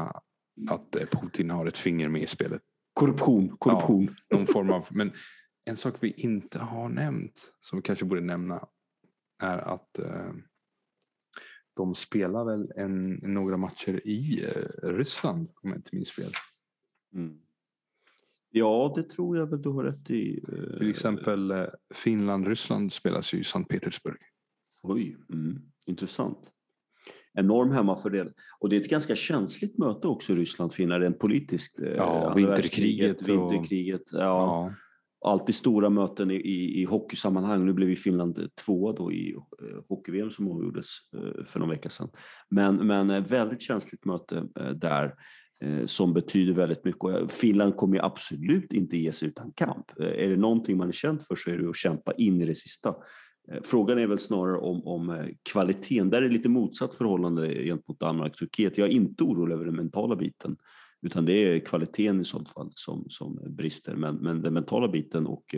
att eh, Putin har ett finger med i spelet. korruption, korruption. Någon form av, men en sak vi inte har nämnt, som vi kanske borde nämna, är att eh, de spelar väl en, några matcher i eh, Ryssland, om jag inte minns fel. Mm. Ja, det tror jag väl du har rätt i. eh, Till exempel eh, Finland-Ryssland spelas ju i Sankt Petersburg. Oj, mm, intressant. Enorm hemmafördel. Och det är ett ganska känsligt möte också Ryssland-Finland rent politiskt. eh, Ja, vinterkriget och- Vinterkriget, ja. Ja. Alltid stora möten i, i, i hockeysammanhang. Nu blev ju Finland tvåa då i eh, hockey-VM som avgjordes eh, för någon vecka sedan. Men, men väldigt känsligt möte eh, där som betyder väldigt mycket. Eh, Finland kommer absolut inte ge sig utan kamp. Eh, Är det någonting man är känd för så är det att kämpa in i det sista. Eh, Frågan är väl snarare om, om eh, kvaliteten. Där är det lite motsatt förhållande gentemot Danmark och Turkiet. Jag är inte orolig över den mentala biten. Utan det är kvaliteten i sådant fall som, som brister. Men, men den mentala biten och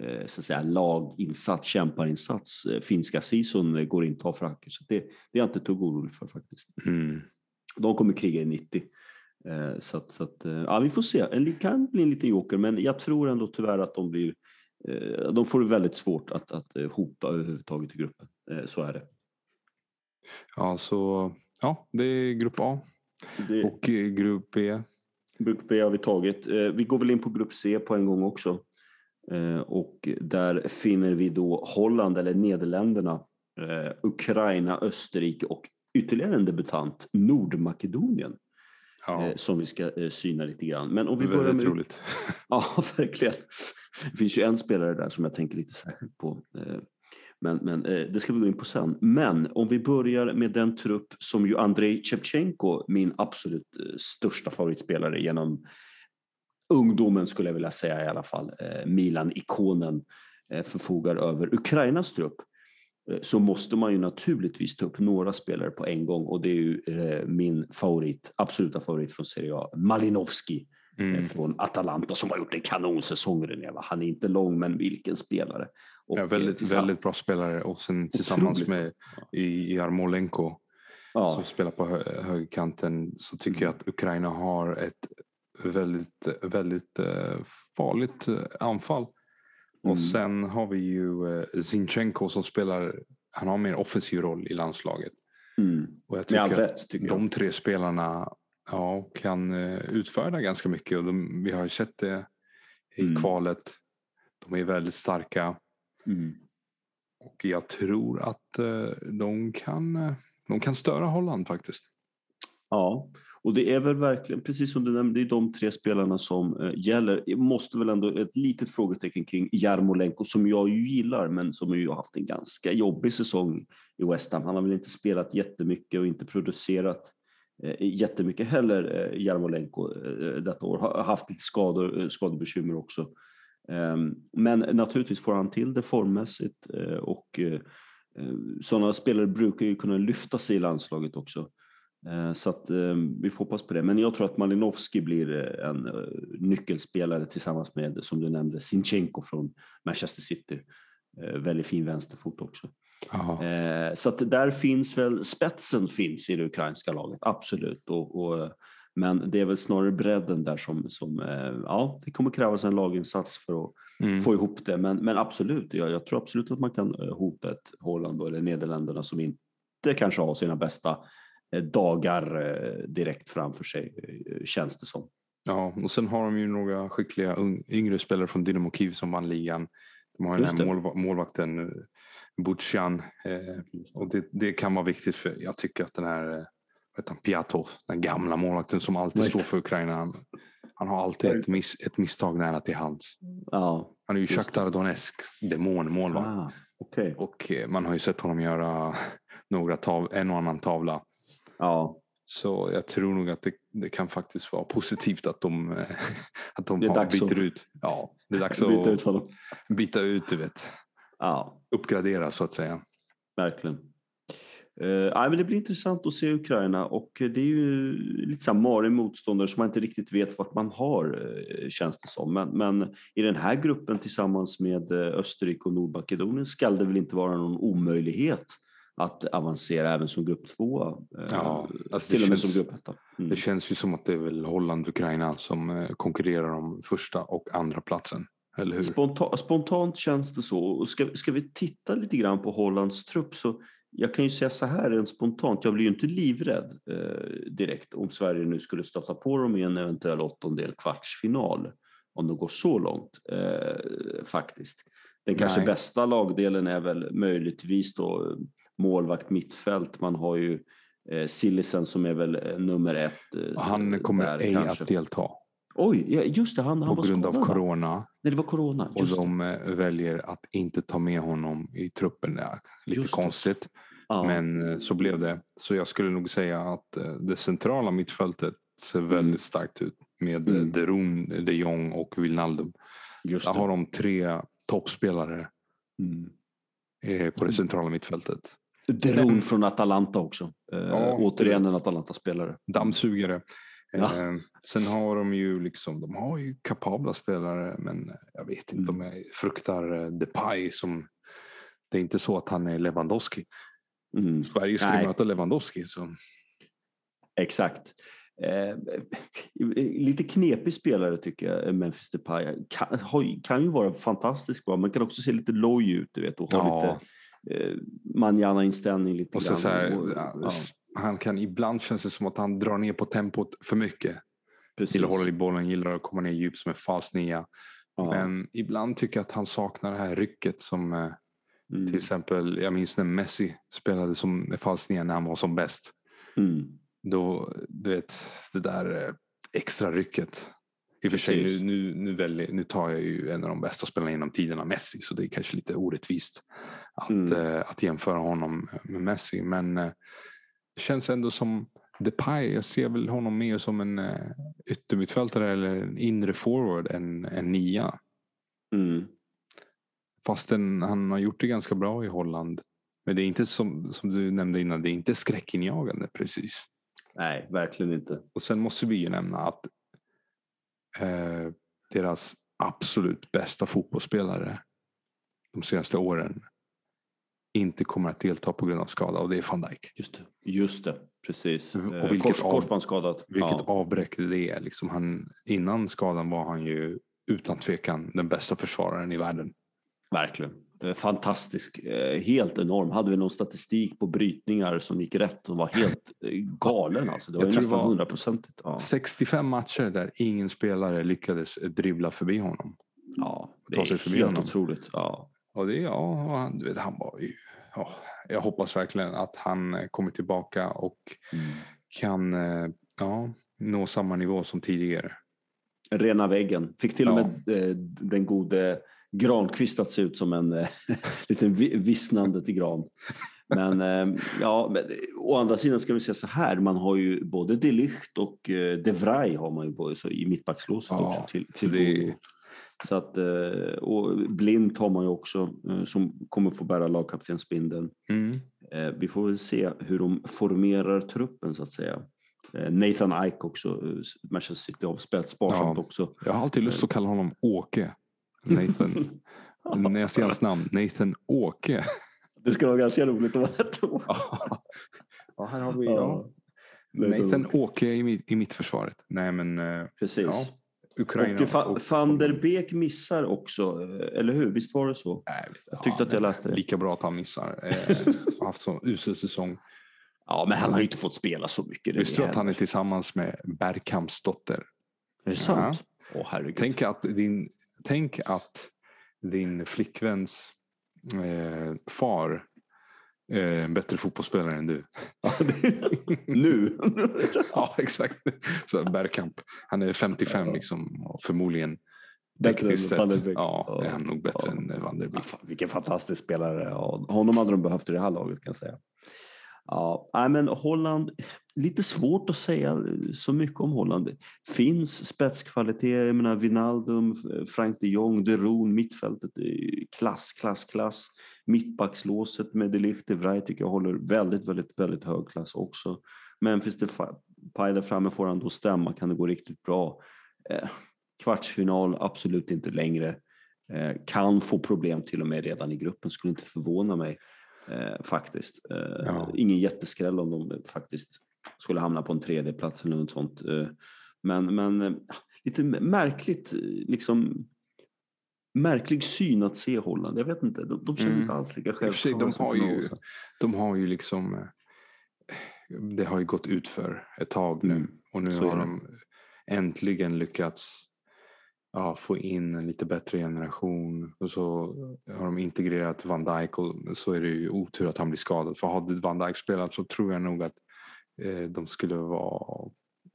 eh, så att säga, laginsats, kämparinsats, eh, finska eh, går inte ha för hacker. Så det, det är jag inte ett dugg orolig för faktiskt. Mm. De kommer kriga i 90. Eh, så att, så att, eh, ja, vi får se. Det kan bli en liten joker, men jag tror ändå tyvärr att de blir eh, de får det väldigt svårt att, att hota överhuvudtaget i gruppen. Så är det. ja, så ja, det är grupp A. det Och grupp B. Grupp B har vi tagit. Vi går väl in på grupp C på en gång också. Och där finner vi då Holland eller Nederländerna, Ukraina, Österrike och ytterligare en debutant, Nordmakedonien, Ja, eh, som vi ska eh, syna lite grann. Men om vi börjar väldigt med... roligt. Ja, verkligen. Det finns ju en spelare där som jag tänker lite särskilt på. Eh, Men, men det ska vi gå in på sen. Men om vi börjar med den trupp som ju Andrei Shevchenko, min absolut största favoritspelare genom ungdomen skulle jag vilja säga i alla fall, Milan-ikonen, förfogar över Ukrainas trupp så måste man ju naturligtvis ta upp några spelare på en gång och det är ju eh, min favorit, absoluta favorit från Serie A, Malinowski. Mm. från Atalanta som har gjort en kanonsäsong. René? Han är inte lång, men vilken spelare. Och, Ja, eh, väldigt, väldigt bra spelare och sen tillsammans Otroligt med i Jarmolenko Ja, som spelar på hö- högerkanten så tycker jag att Ukraina har ett väldigt, väldigt eh, farligt eh, anfall. Och Mm. sen har vi ju eh, Zinchenko som spelar, han har mer offensiv roll i landslaget. mm. Och jag tycker att rätt tycker jag. de tre spelarna ja, kan eh, utföra ganska mycket och de, vi har ju sett det i Mm. kvalet. De är väldigt starka Mm. och jag tror att eh, de, kan, de kan störa Holland faktiskt. Ja, och det är väl verkligen, precis som du nämnde, det är de tre spelarna som eh, gäller. Jag måste väl ändå ett litet frågetecken kring Jarmolenko som jag ju gillar, men som ju har haft en ganska jobbig säsong i West Ham. Han har väl inte spelat jättemycket och inte producerat eh, jättemycket heller, eh, Jarmolenko, eh, detta år. Har haft lite skador, eh, skadebekymmer också. Ehm, men naturligtvis får han till det formmässigt eh, och eh, eh sådana spelare brukar ju kunna lyfta sig i landslaget också. Eh, Så att eh, vi får hoppas på det. Men jag tror att Malinovski blir eh, en nyckelspelare tillsammans med, som du nämnde, Sinchenko från Manchester City. Väldigt fin vänsterfot också. Eh, Så att där finns väl, spetsen finns i det ukrainska laget, absolut. Och, och, men det är väl snarare bredden där som, som ja, det kommer krävas en laginsats för att Mm. få ihop det. Men, men absolut, jag, jag tror absolut att man kan hota ett Holland eller Nederländerna som inte kanske har sina bästa dagar eh, direkt framför sig, eh, känns det som. Ja, och sen har de ju några skickliga yngre spelare från Dynamo Kiev som vann ligan. De har ju den här målva- målvakten eh. Eh, och det, det kan vara viktigt för jag tycker att den här eh, han, Piatov, den gamla målvakten som alltid Just står för Ukraina. Han, han har alltid ett, miss, ett misstag nära till hands. Ja, Han är ju. Shakhtar Donetsks demonmålvakt. ah, okej. Och eh, man har ju sett honom göra några tav- en och annan tavla. Ja, Så jag tror nog att det, det kan faktiskt vara positivt att de, eh, att de har, byter ut. Ja, det är dags byta att ut honom. byta ut, du vet. Ja, Uppgradera så att säga. verkligen. Uh, men det blir intressant att se Ukraina och det är ju lite så här motståndare som man inte riktigt vet vart man har, eh, känns det som. Men, men i den här gruppen tillsammans med Österrike och Nordmakedonien skall det väl inte vara någon omöjlighet att avancera även som grupp två. eh, Ja, alltså till och med känns- som grupp etta. Mm. Det känns ju som att det är väl Holland och Ukraina som eh, konkurrerar om första och andra platsen. Eller hur? Sponta, spontant känns det så. Och ska, ska vi titta lite grann på Hollands trupp så jag kan ju säga så här rent spontant, jag blir ju inte livrädd eh, direkt om Sverige nu skulle stöta på dem i en eventuell åttondel kvartsfinal. Om det går så långt eh, faktiskt. Den kanske Nej. bästa lagdelen är väl möjligtvis då eh, målvakt mittfält. Man har ju eh, Sillisen som är väl eh, nummer ett. Eh, han kommer där ej kanske. att delta Oj, just det, han, han på var grund av skadad, va? corona. Nej, det var corona. Och Just det. de eh, väljer att inte ta med honom i truppen. Ja, lite Just det. konstigt. Ja. Men så blev det. Så jag skulle nog säga att det centrala mittfältet ser väldigt starkt ut. Med Mm. mm. De Roon, De Jong och Wijnaldum. Just Där det. har de tre toppspelare Mm. på det centrala mittfältet. Dron från Atalanta också. Eh, Ja, återigen en. Atalanta-spelare. Dammsugare. Ja. Eh, sen har de ju liksom, de har ju kapabla spelare men jag vet inte om Mm. jag fruktar eh, Depay som det är inte så att han är Lewandowski. Mm. Sverige skulle Nej. möta Lewandowski. Så. Exakt. Eh, lite knepig spelare tycker jag, Memphis Depay. Kan, kan ju vara fantastisk bra, men kan också se lite loj ut, du vet, och ha Ja. lite eh, manjana-inställning lite Och så, grann. så här, Och- ja, Han kan ibland känns det som att han drar ner på tempot för mycket. precis. Gillar att hålla i bollen, gillar att komma ner djupt som en falsk nia. Ja. Men ibland tycker jag att han saknar det här rycket som eh, Mm. till exempel, jag minns när Messi spelade som falsk nia när han var som bäst. Mm. Då, du vet, det där eh, extra rycket. I och för sig, nu, nu, nu, väljer, nu tar jag ju en av de bästa spelarna genom tiderna, Messi, så det är kanske lite orättvist att, Mm. eh, att jämföra honom med Messi. Men eh, det känns ändå som Depay, jag ser väl honom mer som en eh, yttermittfältare eller en inre forward än en nia. Mm. Fastän han har gjort det ganska bra i Holland. Men det är inte som, som du nämnde innan, det är inte skräckinjagande precis. Nej, verkligen inte. Och sen måste vi ju nämna att eh, deras absolut bästa fotbollsspelare de senaste åren inte kommer att delta på grund av skada och det är van Dijk. Just det, just det precis. Och Eh, vilket Kors, av-. Vilket ja, avbräck det är. Liksom han, innan skadan var han ju utan tvekan den bästa försvararen i världen. verkligen. Eh, Fantastisk, eh, helt enorm. Hade vi någon statistik på brytningar som gick rätt som var helt galen alltså. Det var Jag nästan hundraprocentigt. Ja. 65 matcher där ingen spelare lyckades dribbla förbi honom. ja, det är helt honom. otroligt. Ja. Och det, ja, han, du vet, han var ju... ja, jag hoppas verkligen att han eh, kommer tillbaka och Mm. kan eh, ja, nå samma nivå som tidigare. Rena väggen. Fick till och Ja. med eh, den gode Granqvist att se ut som en liten vi- vissnande till gran. Men ja, men, å andra sidan ska vi säga så här, man har ju både De Ligt och De Vrij har man ju både, så i mittbackslåset Ja, också till, till det-. Så att, eh, och Blind har man ju också eh, som kommer få bära lagkaptensbindeln. Mm. Eh, Vi får väl se hur de formerar truppen så att säga. Nathan Ike också, Manchester City har spelat sparsamt Ja. också. Jag har alltid lust att kalla honom Åke. Nathan. När jag ser hans namn, Nathan Åke. Det skulle vara ganska roligt att vara då. ja, här har vi Ja. Nathan Åke i, mitt- i mittförsvaret. Nej men Precis. ja, Ukraina. och van der Beek missar också, eh, eller hur? Visst var det så? Nej, Jag tyckte att jag läste det. Lika bra att han missar. Eh, har haft så usel säsong. Ja, men han har ju inte fått spela så mycket. Visste du att han är tillsammans med Bergkamps dotter? Är det sant? Åh herregud. Tänk att din, tänk att din flickväns eh, far en bättre fotbollsspelare än du. nu? ja, exakt. Så Bergkamp, han är 55 Ja. liksom, och förmodligen tekniskt sett. Ja, Ja. är han nog bättre Ja. än Van der Ja, Beek. fan, vilken fantastisk spelare. Ja, honom hade de behövt i det här laget kan jag säga. Ja, men Holland, lite svårt att säga eh, så mycket om Holland. Finns spetskvalitet, jag menar Wijnaldum, Frank de Jong, de Roon, mittfältet, klass, klass, klass. Mittbackslåset med de Ligt, de Vrij tycker jag håller väldigt, väldigt, väldigt hög klass också. Memphis Depay där framme får han då stämma, kan det gå riktigt bra. Eh, kvartsfinal, absolut inte längre. Eh, kan få problem till och med redan i gruppen, skulle inte förvåna mig eh, faktiskt. Eh, Ja. Ingen jätteskräll om de faktiskt skulle hamna på en tredje plats eller något sånt. Eh, men men eh, lite märkligt, eh, liksom märklig syn att se Holland. Jag vet inte, de, de känns Mm. inte alls lika självklara de har ju-. De har ju liksom, eh, det har ju gått ut för ett tag nu. Mm, Och nu så har de äntligen lyckats ja, få in en lite bättre generation. Och så har de integrerat Van Dijk och så är det ju otur att han blir skadad. För hade Van Dijk spelat så tror jag nog att eh, de skulle vara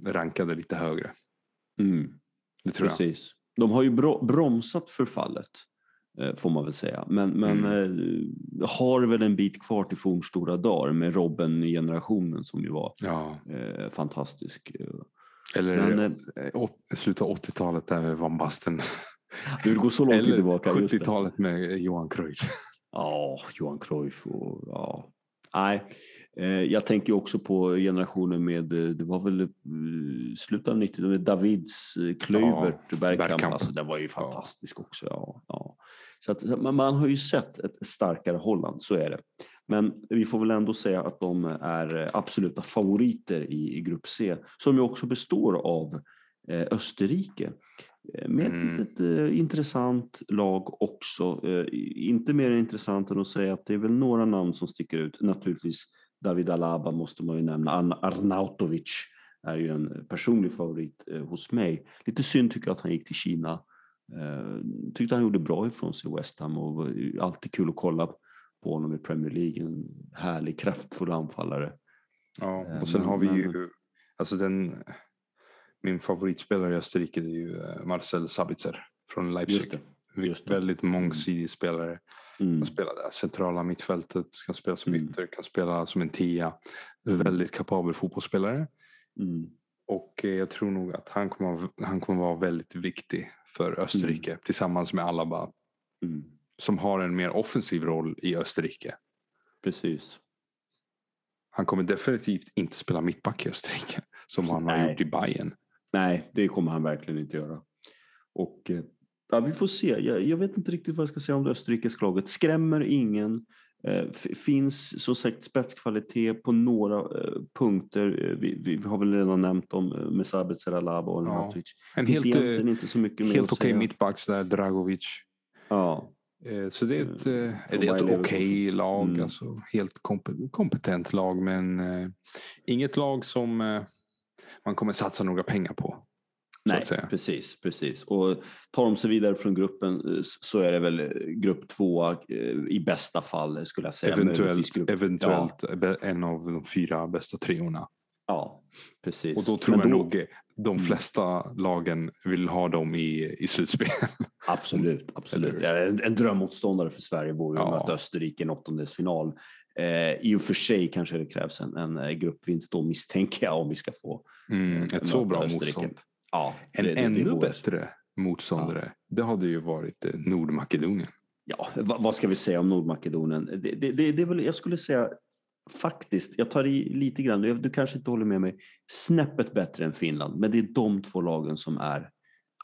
rankade lite högre. Mm. Det tror jag. Precis. De har ju bro- bromsat förfallet, eh, får man väl säga. Men, men eh, har väl en bit kvar till fornstora dagar med Robben-generationen som ju var Ja. eh, fantastisk. Eh, Eller Men, eh, åt, slutet av 80-talet där med Van Basten. Du vill gå så långt tillbaka? just det. 70-talet med Johan Cruyff. Ja, Johan Cruyff och ja. Nej, eh, jag tänker också på generationen med, eh, det var väl eh, slutet av 90 med Davids eh, Klövert, Bergkamp. Bergkamp. Alltså, den var ju fantastisk också. Ja, ja. Så att, man har ju sett ett starkare Holland, så är det. Men vi får väl ändå säga att de är absoluta favoriter i, grupp C, som ju också består av eh, Österrike. Eh, Med ett Mm. litet eh, intressant lag också. Eh, inte mer intressant än att säga att det är väl några namn som sticker ut. Naturligtvis David Alaba måste man ju nämna. Arn- Arnautovic är ju en personlig favorit eh, hos mig. Lite synd tycker jag att han gick till Kina. Eh, tyckte han gjorde bra ifrån sig i West Ham och var alltid kul att kolla på honom i Premier League. En härlig, kraftfull anfallare. Ja, Eh, och sen men- har vi men- ju, alltså den, min favoritspelare i Österrike det är ju eh, Marcel Sabitzer från Leipzig. Just det. just det. Väldigt mångsidig spelare. Mm. Kan spela där centrala mittfältet, kan spela som Mm. ytter, kan spela som en tia. Väldigt kapabel fotbollsspelare. Mm. Och eh, jag tror nog att han kommer, han kommer vara väldigt viktig för Österrike tillsammans med Alaba. Mm. Som har en mer offensiv roll i Österrike. Precis. Han kommer definitivt inte spela mittback i Österrike. Som han har Nej. gjort i Bayern. Nej, det kommer han verkligen inte göra. Och eh, ja, vi får se. Jag, jag, vet inte riktigt vad jag ska säga om det österrikiska laget. Skrämmer ingen. Eh, finns som sagt spetskvalitet på några eh, punkter. Vi, vi, har väl redan nämnt om eh, Mesabet Seralaba och Ja. Natic. En helt, egentligen inte så mycket mer helt okej säga. mittbacks där, Dragovic. Ja, Så det är ett, Mm. eh, ett okej lag. Mm. Alltså, helt kompe- kompetent lag men eh, inget lag som eh, man kommer satsa några pengar på. Så nej, att säga. precis, precis. Och tar de sig vidare från gruppen eh, så är det väl eh, grupp två eh, i bästa fall skulle jag säga. Eventuellt, grupp- eventuellt be- en av de fyra bästa treorna. Ja, precis. Och då tror Men jag då- nog eh, de Mm. flesta lagen vill ha dem i, i slutspel. Absolut, absolut. Ja, En, en drömmotståndare för Sverige vore ju att Ja. möta Österrike i en åttondelsfinal. Eh, I och för sig kanske det krävs en, en eh, gruppvinst då misstänker jag om vi ska få Mm, möta ett så bra Österrike. motstånd. Ja, En det- det- det ännu vore- bättre motståndare, det hade ju varit eh, Nordmakedonien. Ja, vad, vad ska vi säga om Nordmakedonien? Det, det, det, det är väl, jag skulle säga faktiskt, jag tar i lite grann, du, kanske inte håller med mig, snäppet bättre än Finland, men det är de två lagen som är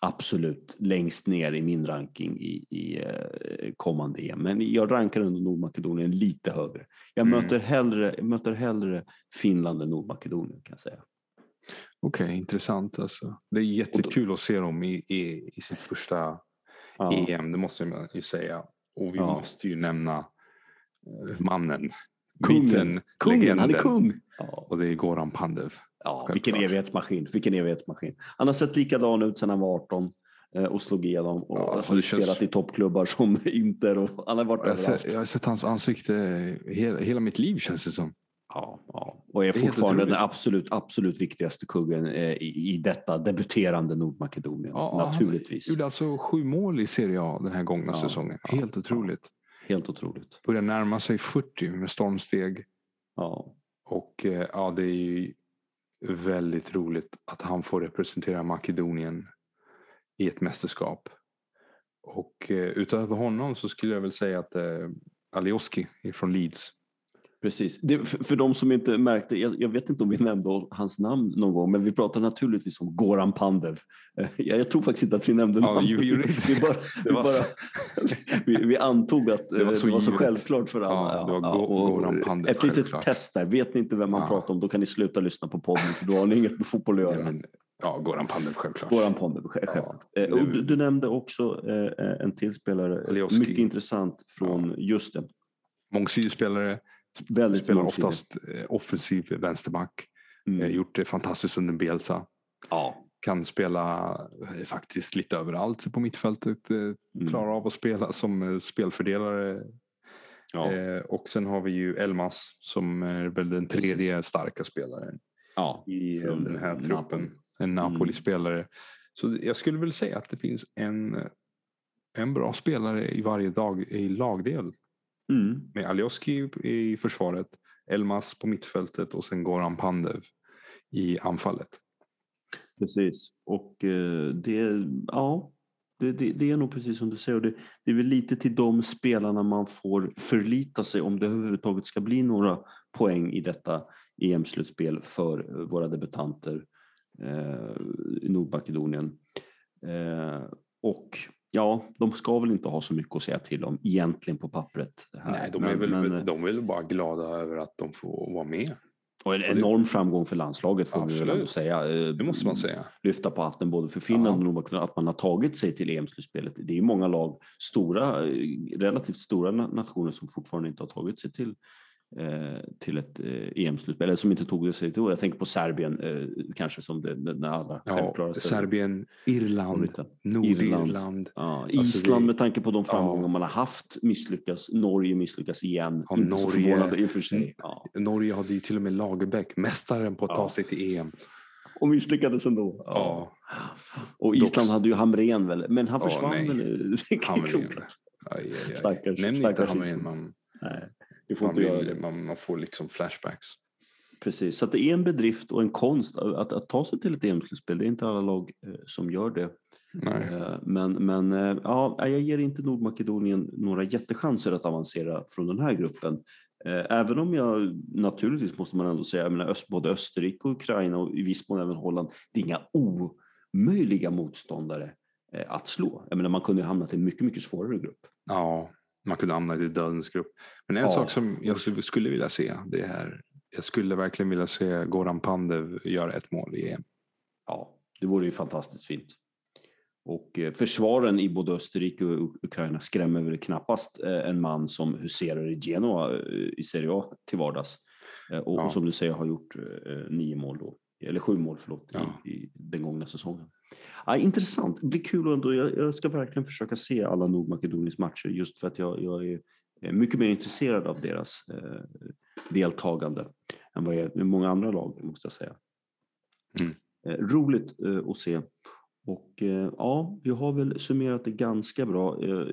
absolut längst ner i min ranking i, i eh, kommande EM. Men jag rankar ändå Nordmakedonien lite högre. Jag Mm. möter, hellre, jag möter hellre Finland än Nordmakedonien kan jag säga. Okej, intressant alltså. Det är jättekul att se dem i, i, i sitt första Ja, EM, det måste man ju säga. Och vi Ja. måste ju nämna eh, mannen, Kungen, myten, kungen, han är kung! Ja. Och det är Goran Pandev. Ja, Självklart. vilken evighetsmaskin. Vilken evighetsmaskin. Han har sett likadan ut sedan han var 18 eh, och slog igenom och Ja, alltså har det känns- spelat i toppklubbar som Inter och han har varit Jag har, sett, jag har sett hans ansikte hela, hela mitt liv känns det som. Ja, ja. Och är, är fortfarande den absolut, absolut viktigaste kuggen eh, i, i detta debuterande Nordmakedonien. Ja, Naturligtvis. Han gjorde alltså sju mål i Serie A den här gångna Ja, säsongen. ja, Helt otroligt. Helt otroligt. Börjar närma sig 40 med stormsteg. Ja. Och eh, ja, det är ju väldigt roligt att han får representera Makedonien i ett mästerskap. Och eh, utöver honom så skulle jag väl säga att eh, Alioski från Leeds. Precis. Det, för, för de som inte märkte, jag, jag vet inte om vi nämnde hans namn någon gång, men vi pratar naturligtvis om Goran Pandev. Eh, Jag, jag tror faktiskt inte att vi nämnde Ja, namnet. vi vi, bara, vi, bara, vi, vi antog att Det var eh, så det var så självklart för alla. Ja, det var Go- Goran Pandev, Ett litet självklart. test där. Vet ni inte vem man Ja. pratar om, då kan ni sluta lyssna på podden, för då har ni inget med fotboll att Ja, göra. ja Goran Pandev självklart. Goran Pandev, själv- självklart. det- Eh, och du, du nämnde också eh, en till spelare, Alioski. mycket intressant från just det. Mångsidig spelare. Väldigt Spelar oftast eh, offensiv vänsterback. Mm. Eh, Gjort det fantastiskt under Bielsa. Ja. Kan spela eh, faktiskt lite överallt på mittfältet. Mm. Klarar av att spela som spelfördelare. Ja. Och sen har vi ju Elmas som är väl den Precis. tredje starka spelaren ja. i Från, den här truppen. Napoli. Mm. En Napoli-spelare. Så jag skulle väl säga att det finns en, en bra spelare i varje dag i lagdel. Mm. Med Alioski i försvaret, Elmas på mittfältet och sen Goran Pandev i anfallet. Precis. Och eh, det, ja, det, det, det är nog precis som du säger. Det, det är väl lite till de spelarna man får förlita sig om det överhuvudtaget ska bli några poäng i detta EM-slutspel för våra debutanter eh, i Nordmakedonien. Eh, och ja, de ska väl inte ha så mycket att säga till om egentligen på pappret. Nej, de är, väl, men, de är väl bara glada över att de får vara med. och en enorm framgång för landslaget får vi väl ändå säga. Eh, Det måste man säga. lyfta på hatten både för Finland Ja. och att man har tagit sig till EM-slutspelet. Det är många lag, stora, eh, relativt stora na- nationer som fortfarande inte har tagit sig till, eh, till ett eh, EM-slutspel, eller som inte tog sig till Jag tänker på Serbien eh, kanske som den allra Ja, självklaraste. Serbien, Irland. Nordirland. Ja, Alltså, Island det- med tanke på de framgångar Ja. man har haft misslyckas. Norge misslyckas igen. Ja, inte Norge- i och för sig. Ja. Norge hade ju till och med Lagerbäck, mästaren på att ta sig till EM. Och misslyckades ändå. Ja, Och Island hade ju Hamrén väl, men han försvann väl. Hamrén. Aj, aj, aj. Stackars- Nämn stackars inte Hamrén, man, Nej, det får man, inte göra det. man, man får liksom flashbacks. Precis, så att det är en bedrift och en konst att, att, ta sig till ett EM-slutspel. Det är inte alla lag eh, som gör det. Nej. Eh, men men eh, ja, jag ger inte Nordmakedonien några jättechanser att avancera från den här gruppen. Även om jag naturligtvis måste man ändå säga, jag menar, både Österrike och Ukraina och i viss mån även Holland, det är inga omöjliga motståndare att slå. Jag menar, man kunde ha hamnat i en mycket, mycket svårare grupp. Ja, man kunde hamna i dödens grupp. Men en Ja. sak som jag skulle vilja se, det är jag skulle verkligen vilja se Goran Pandev göra ett mål i EM. Ja, det vore ju fantastiskt fint. Och eh, försvaren i både Österrike och Ukraina skrämmer väl knappast eh, en man som huserar i Genoa eh, i Serie A till vardags. Och, Ja. som du säger har gjort nio mål då, eller sju mål förlåt, Ja. i, i den gångna säsongen. Ja, intressant, det blir kul ändå. Jag, jag ska verkligen försöka se alla Nordmakedoniens matcher just för att jag, jag är mycket mer intresserad av deras eh, deltagande än vad jag är med många andra lag måste jag säga. Mm. Eh, roligt eh, att se. Och eh, ja, vi har väl summerat det ganska bra. Eh,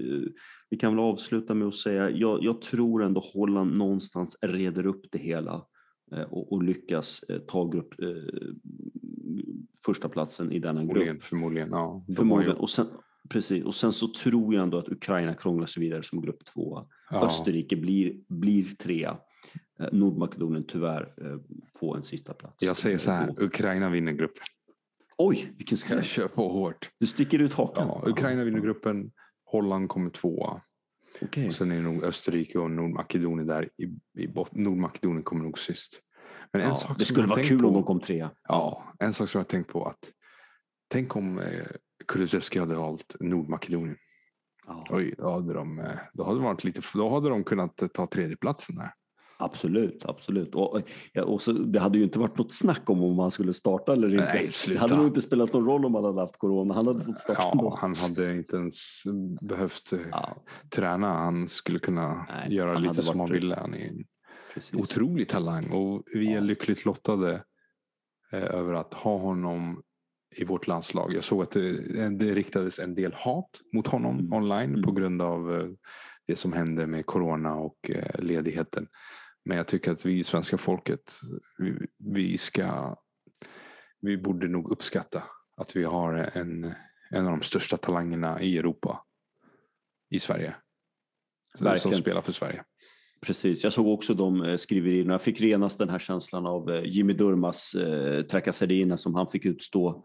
vi kan väl avsluta med att säga, jag, jag tror ändå Holland någonstans reder upp det hela och, och lyckas eh, ta grupp, eh, första platsen i denna grupp. Förmodligen, förmodligen. Ja, Förmodligen. Och sen, precis. Och sen så tror jag ändå att Ukraina krånglar sig vidare som grupp tvåa. ja, Österrike blir, blir trea. Eh, Nordmakedonien tyvärr eh, på en sista plats. Jag säger så Eh, här, Ukraina vinner gruppen. Oj, vilken skräll. Jag kör på hårt. Du sticker ut hakan. Ja, Ukraina vinner gruppen, Holland kommer tvåa. Okej. Och sen är nog Österrike och Nordmakedonien där i, i botten. Nordmakedonien kommer nog sist. Men en Ja, sak det som skulle vara kul på, om de kom trea. Ja, en sak som jag har tänkt på att tänk om eh, Kulusevski hade valt Nordmakedonien. Ja, Oj, då hade de, eh, då hade de, varit lite, då hade de kunnat eh, ta tredjeplatsen där. Absolut, absolut. Och, och så, det hade ju inte varit något snack om om han skulle starta eller inte. Nej, det hade nog inte spelat någon roll om han hade haft corona. Han hade fått starta Ja, ändå. han hade inte ens behövt eh, Ja, träna. Han skulle kunna Nej, göra lite som han ville. Han är en precis. otrolig talang och vi är Ja. lyckligt lottade eh, över att ha honom i vårt landslag. Jag såg att det, det riktades en del hat mot honom Mm. online Mm. på grund av eh, det som hände med corona och ledigheten. Men jag tycker att vi svenska folket, vi, vi ska, vi borde nog uppskatta att vi har en, en av de största talangerna i Europa i Sverige. Som Verkligen. spelar för Sverige. Precis, jag såg också de eh, skriverierna. Jag fick genast den här känslan av eh, Jimmy Durmas eh, trakasserierna som han fick utstå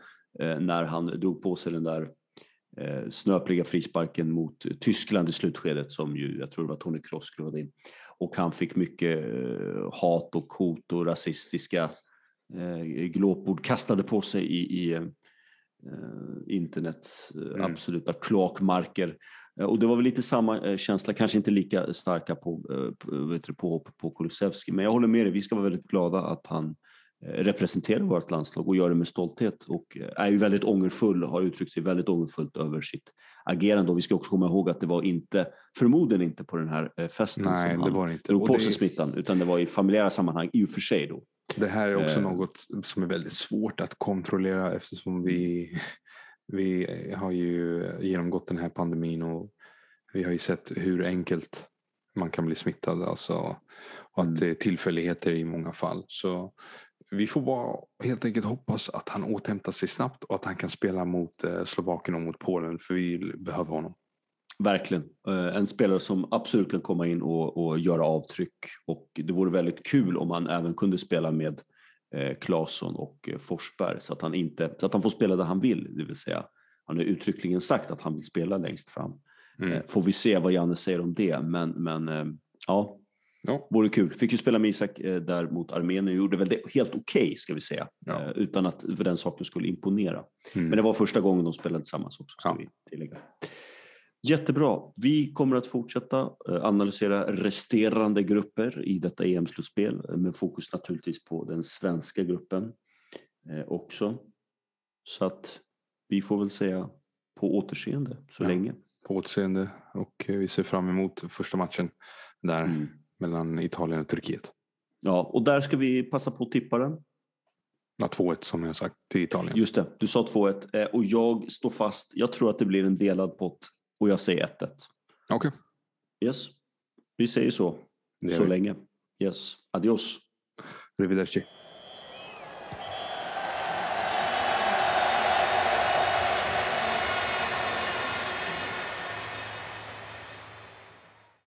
när han drog på sig den där snöpliga frisparken mot Tyskland i slutskedet som ju, jag tror det var Tony Kroos skruvade in. Och han fick mycket eh, hat och hot och rasistiska eh, glåpord kastade på sig i, i eh, internets Mm. absoluta kloakmarker. Och det var väl lite samma känsla, kanske inte lika starka på, på, påhopp på Kulusevski. Men jag håller med dig, vi ska vara väldigt glada att han representerar vårt landslag och gör det med stolthet och eh, är ju väldigt ångerfull, har uttryckt sig väldigt ångerfullt över sitt agerande. Och vi ska också komma ihåg att det var inte, förmodligen inte på den här eh, festen Nej, som det han var inte. drog på sig smittan, utan det var i familjära sammanhang i och för sig då. Det här är också Eh. något som är väldigt svårt att kontrollera eftersom vi, vi har ju genomgått den här pandemin och vi har ju sett hur enkelt man kan bli smittad. Alltså, och att Mm. det är tillfälligheter i många fall. Så vi får bara helt enkelt hoppas att han återhämtar sig snabbt och att han kan spela mot eh, Slovakien och mot Polen för vi behöver honom. Verkligen. Eh, En spelare som absolut kan komma in och, och göra avtryck. Och det vore väldigt kul om han även kunde spela med eh, Claesson och Forsberg så att, han inte, så att han får spela där han vill. Det vill säga, han har uttryckligen sagt att han vill spela längst fram. Mm. Får vi se vad Janne säger om det. Men, men ja, Ja. vore kul. Fick ju spela med Isak eh, där mot Armenien. Gjorde väl det helt okej ska vi säga. Ja. Eh, Utan att för den saken skulle imponera. Mm. Men det var första gången de spelade tillsammans också, ska Ja. vi tillägga. Jättebra. Vi kommer att fortsätta eh, analysera resterande grupper i detta EM-slutspel eh, med fokus naturligtvis på den svenska gruppen eh, också. Så att vi får väl säga på återseende så Ja. länge. På återseende och vi ser fram emot första matchen där Mm. Mellan Italien och Turkiet. Ja, och där ska vi passa på att tippa den. Ja, 2-1 som jag sagt till Italien. Just det, du sa 2-1 eh, och jag står fast. Jag tror att det blir en delad pott och jag säger 1-1. Okej, Yes, vi säger så. så vi. länge. Yes, adios. Arrivederci.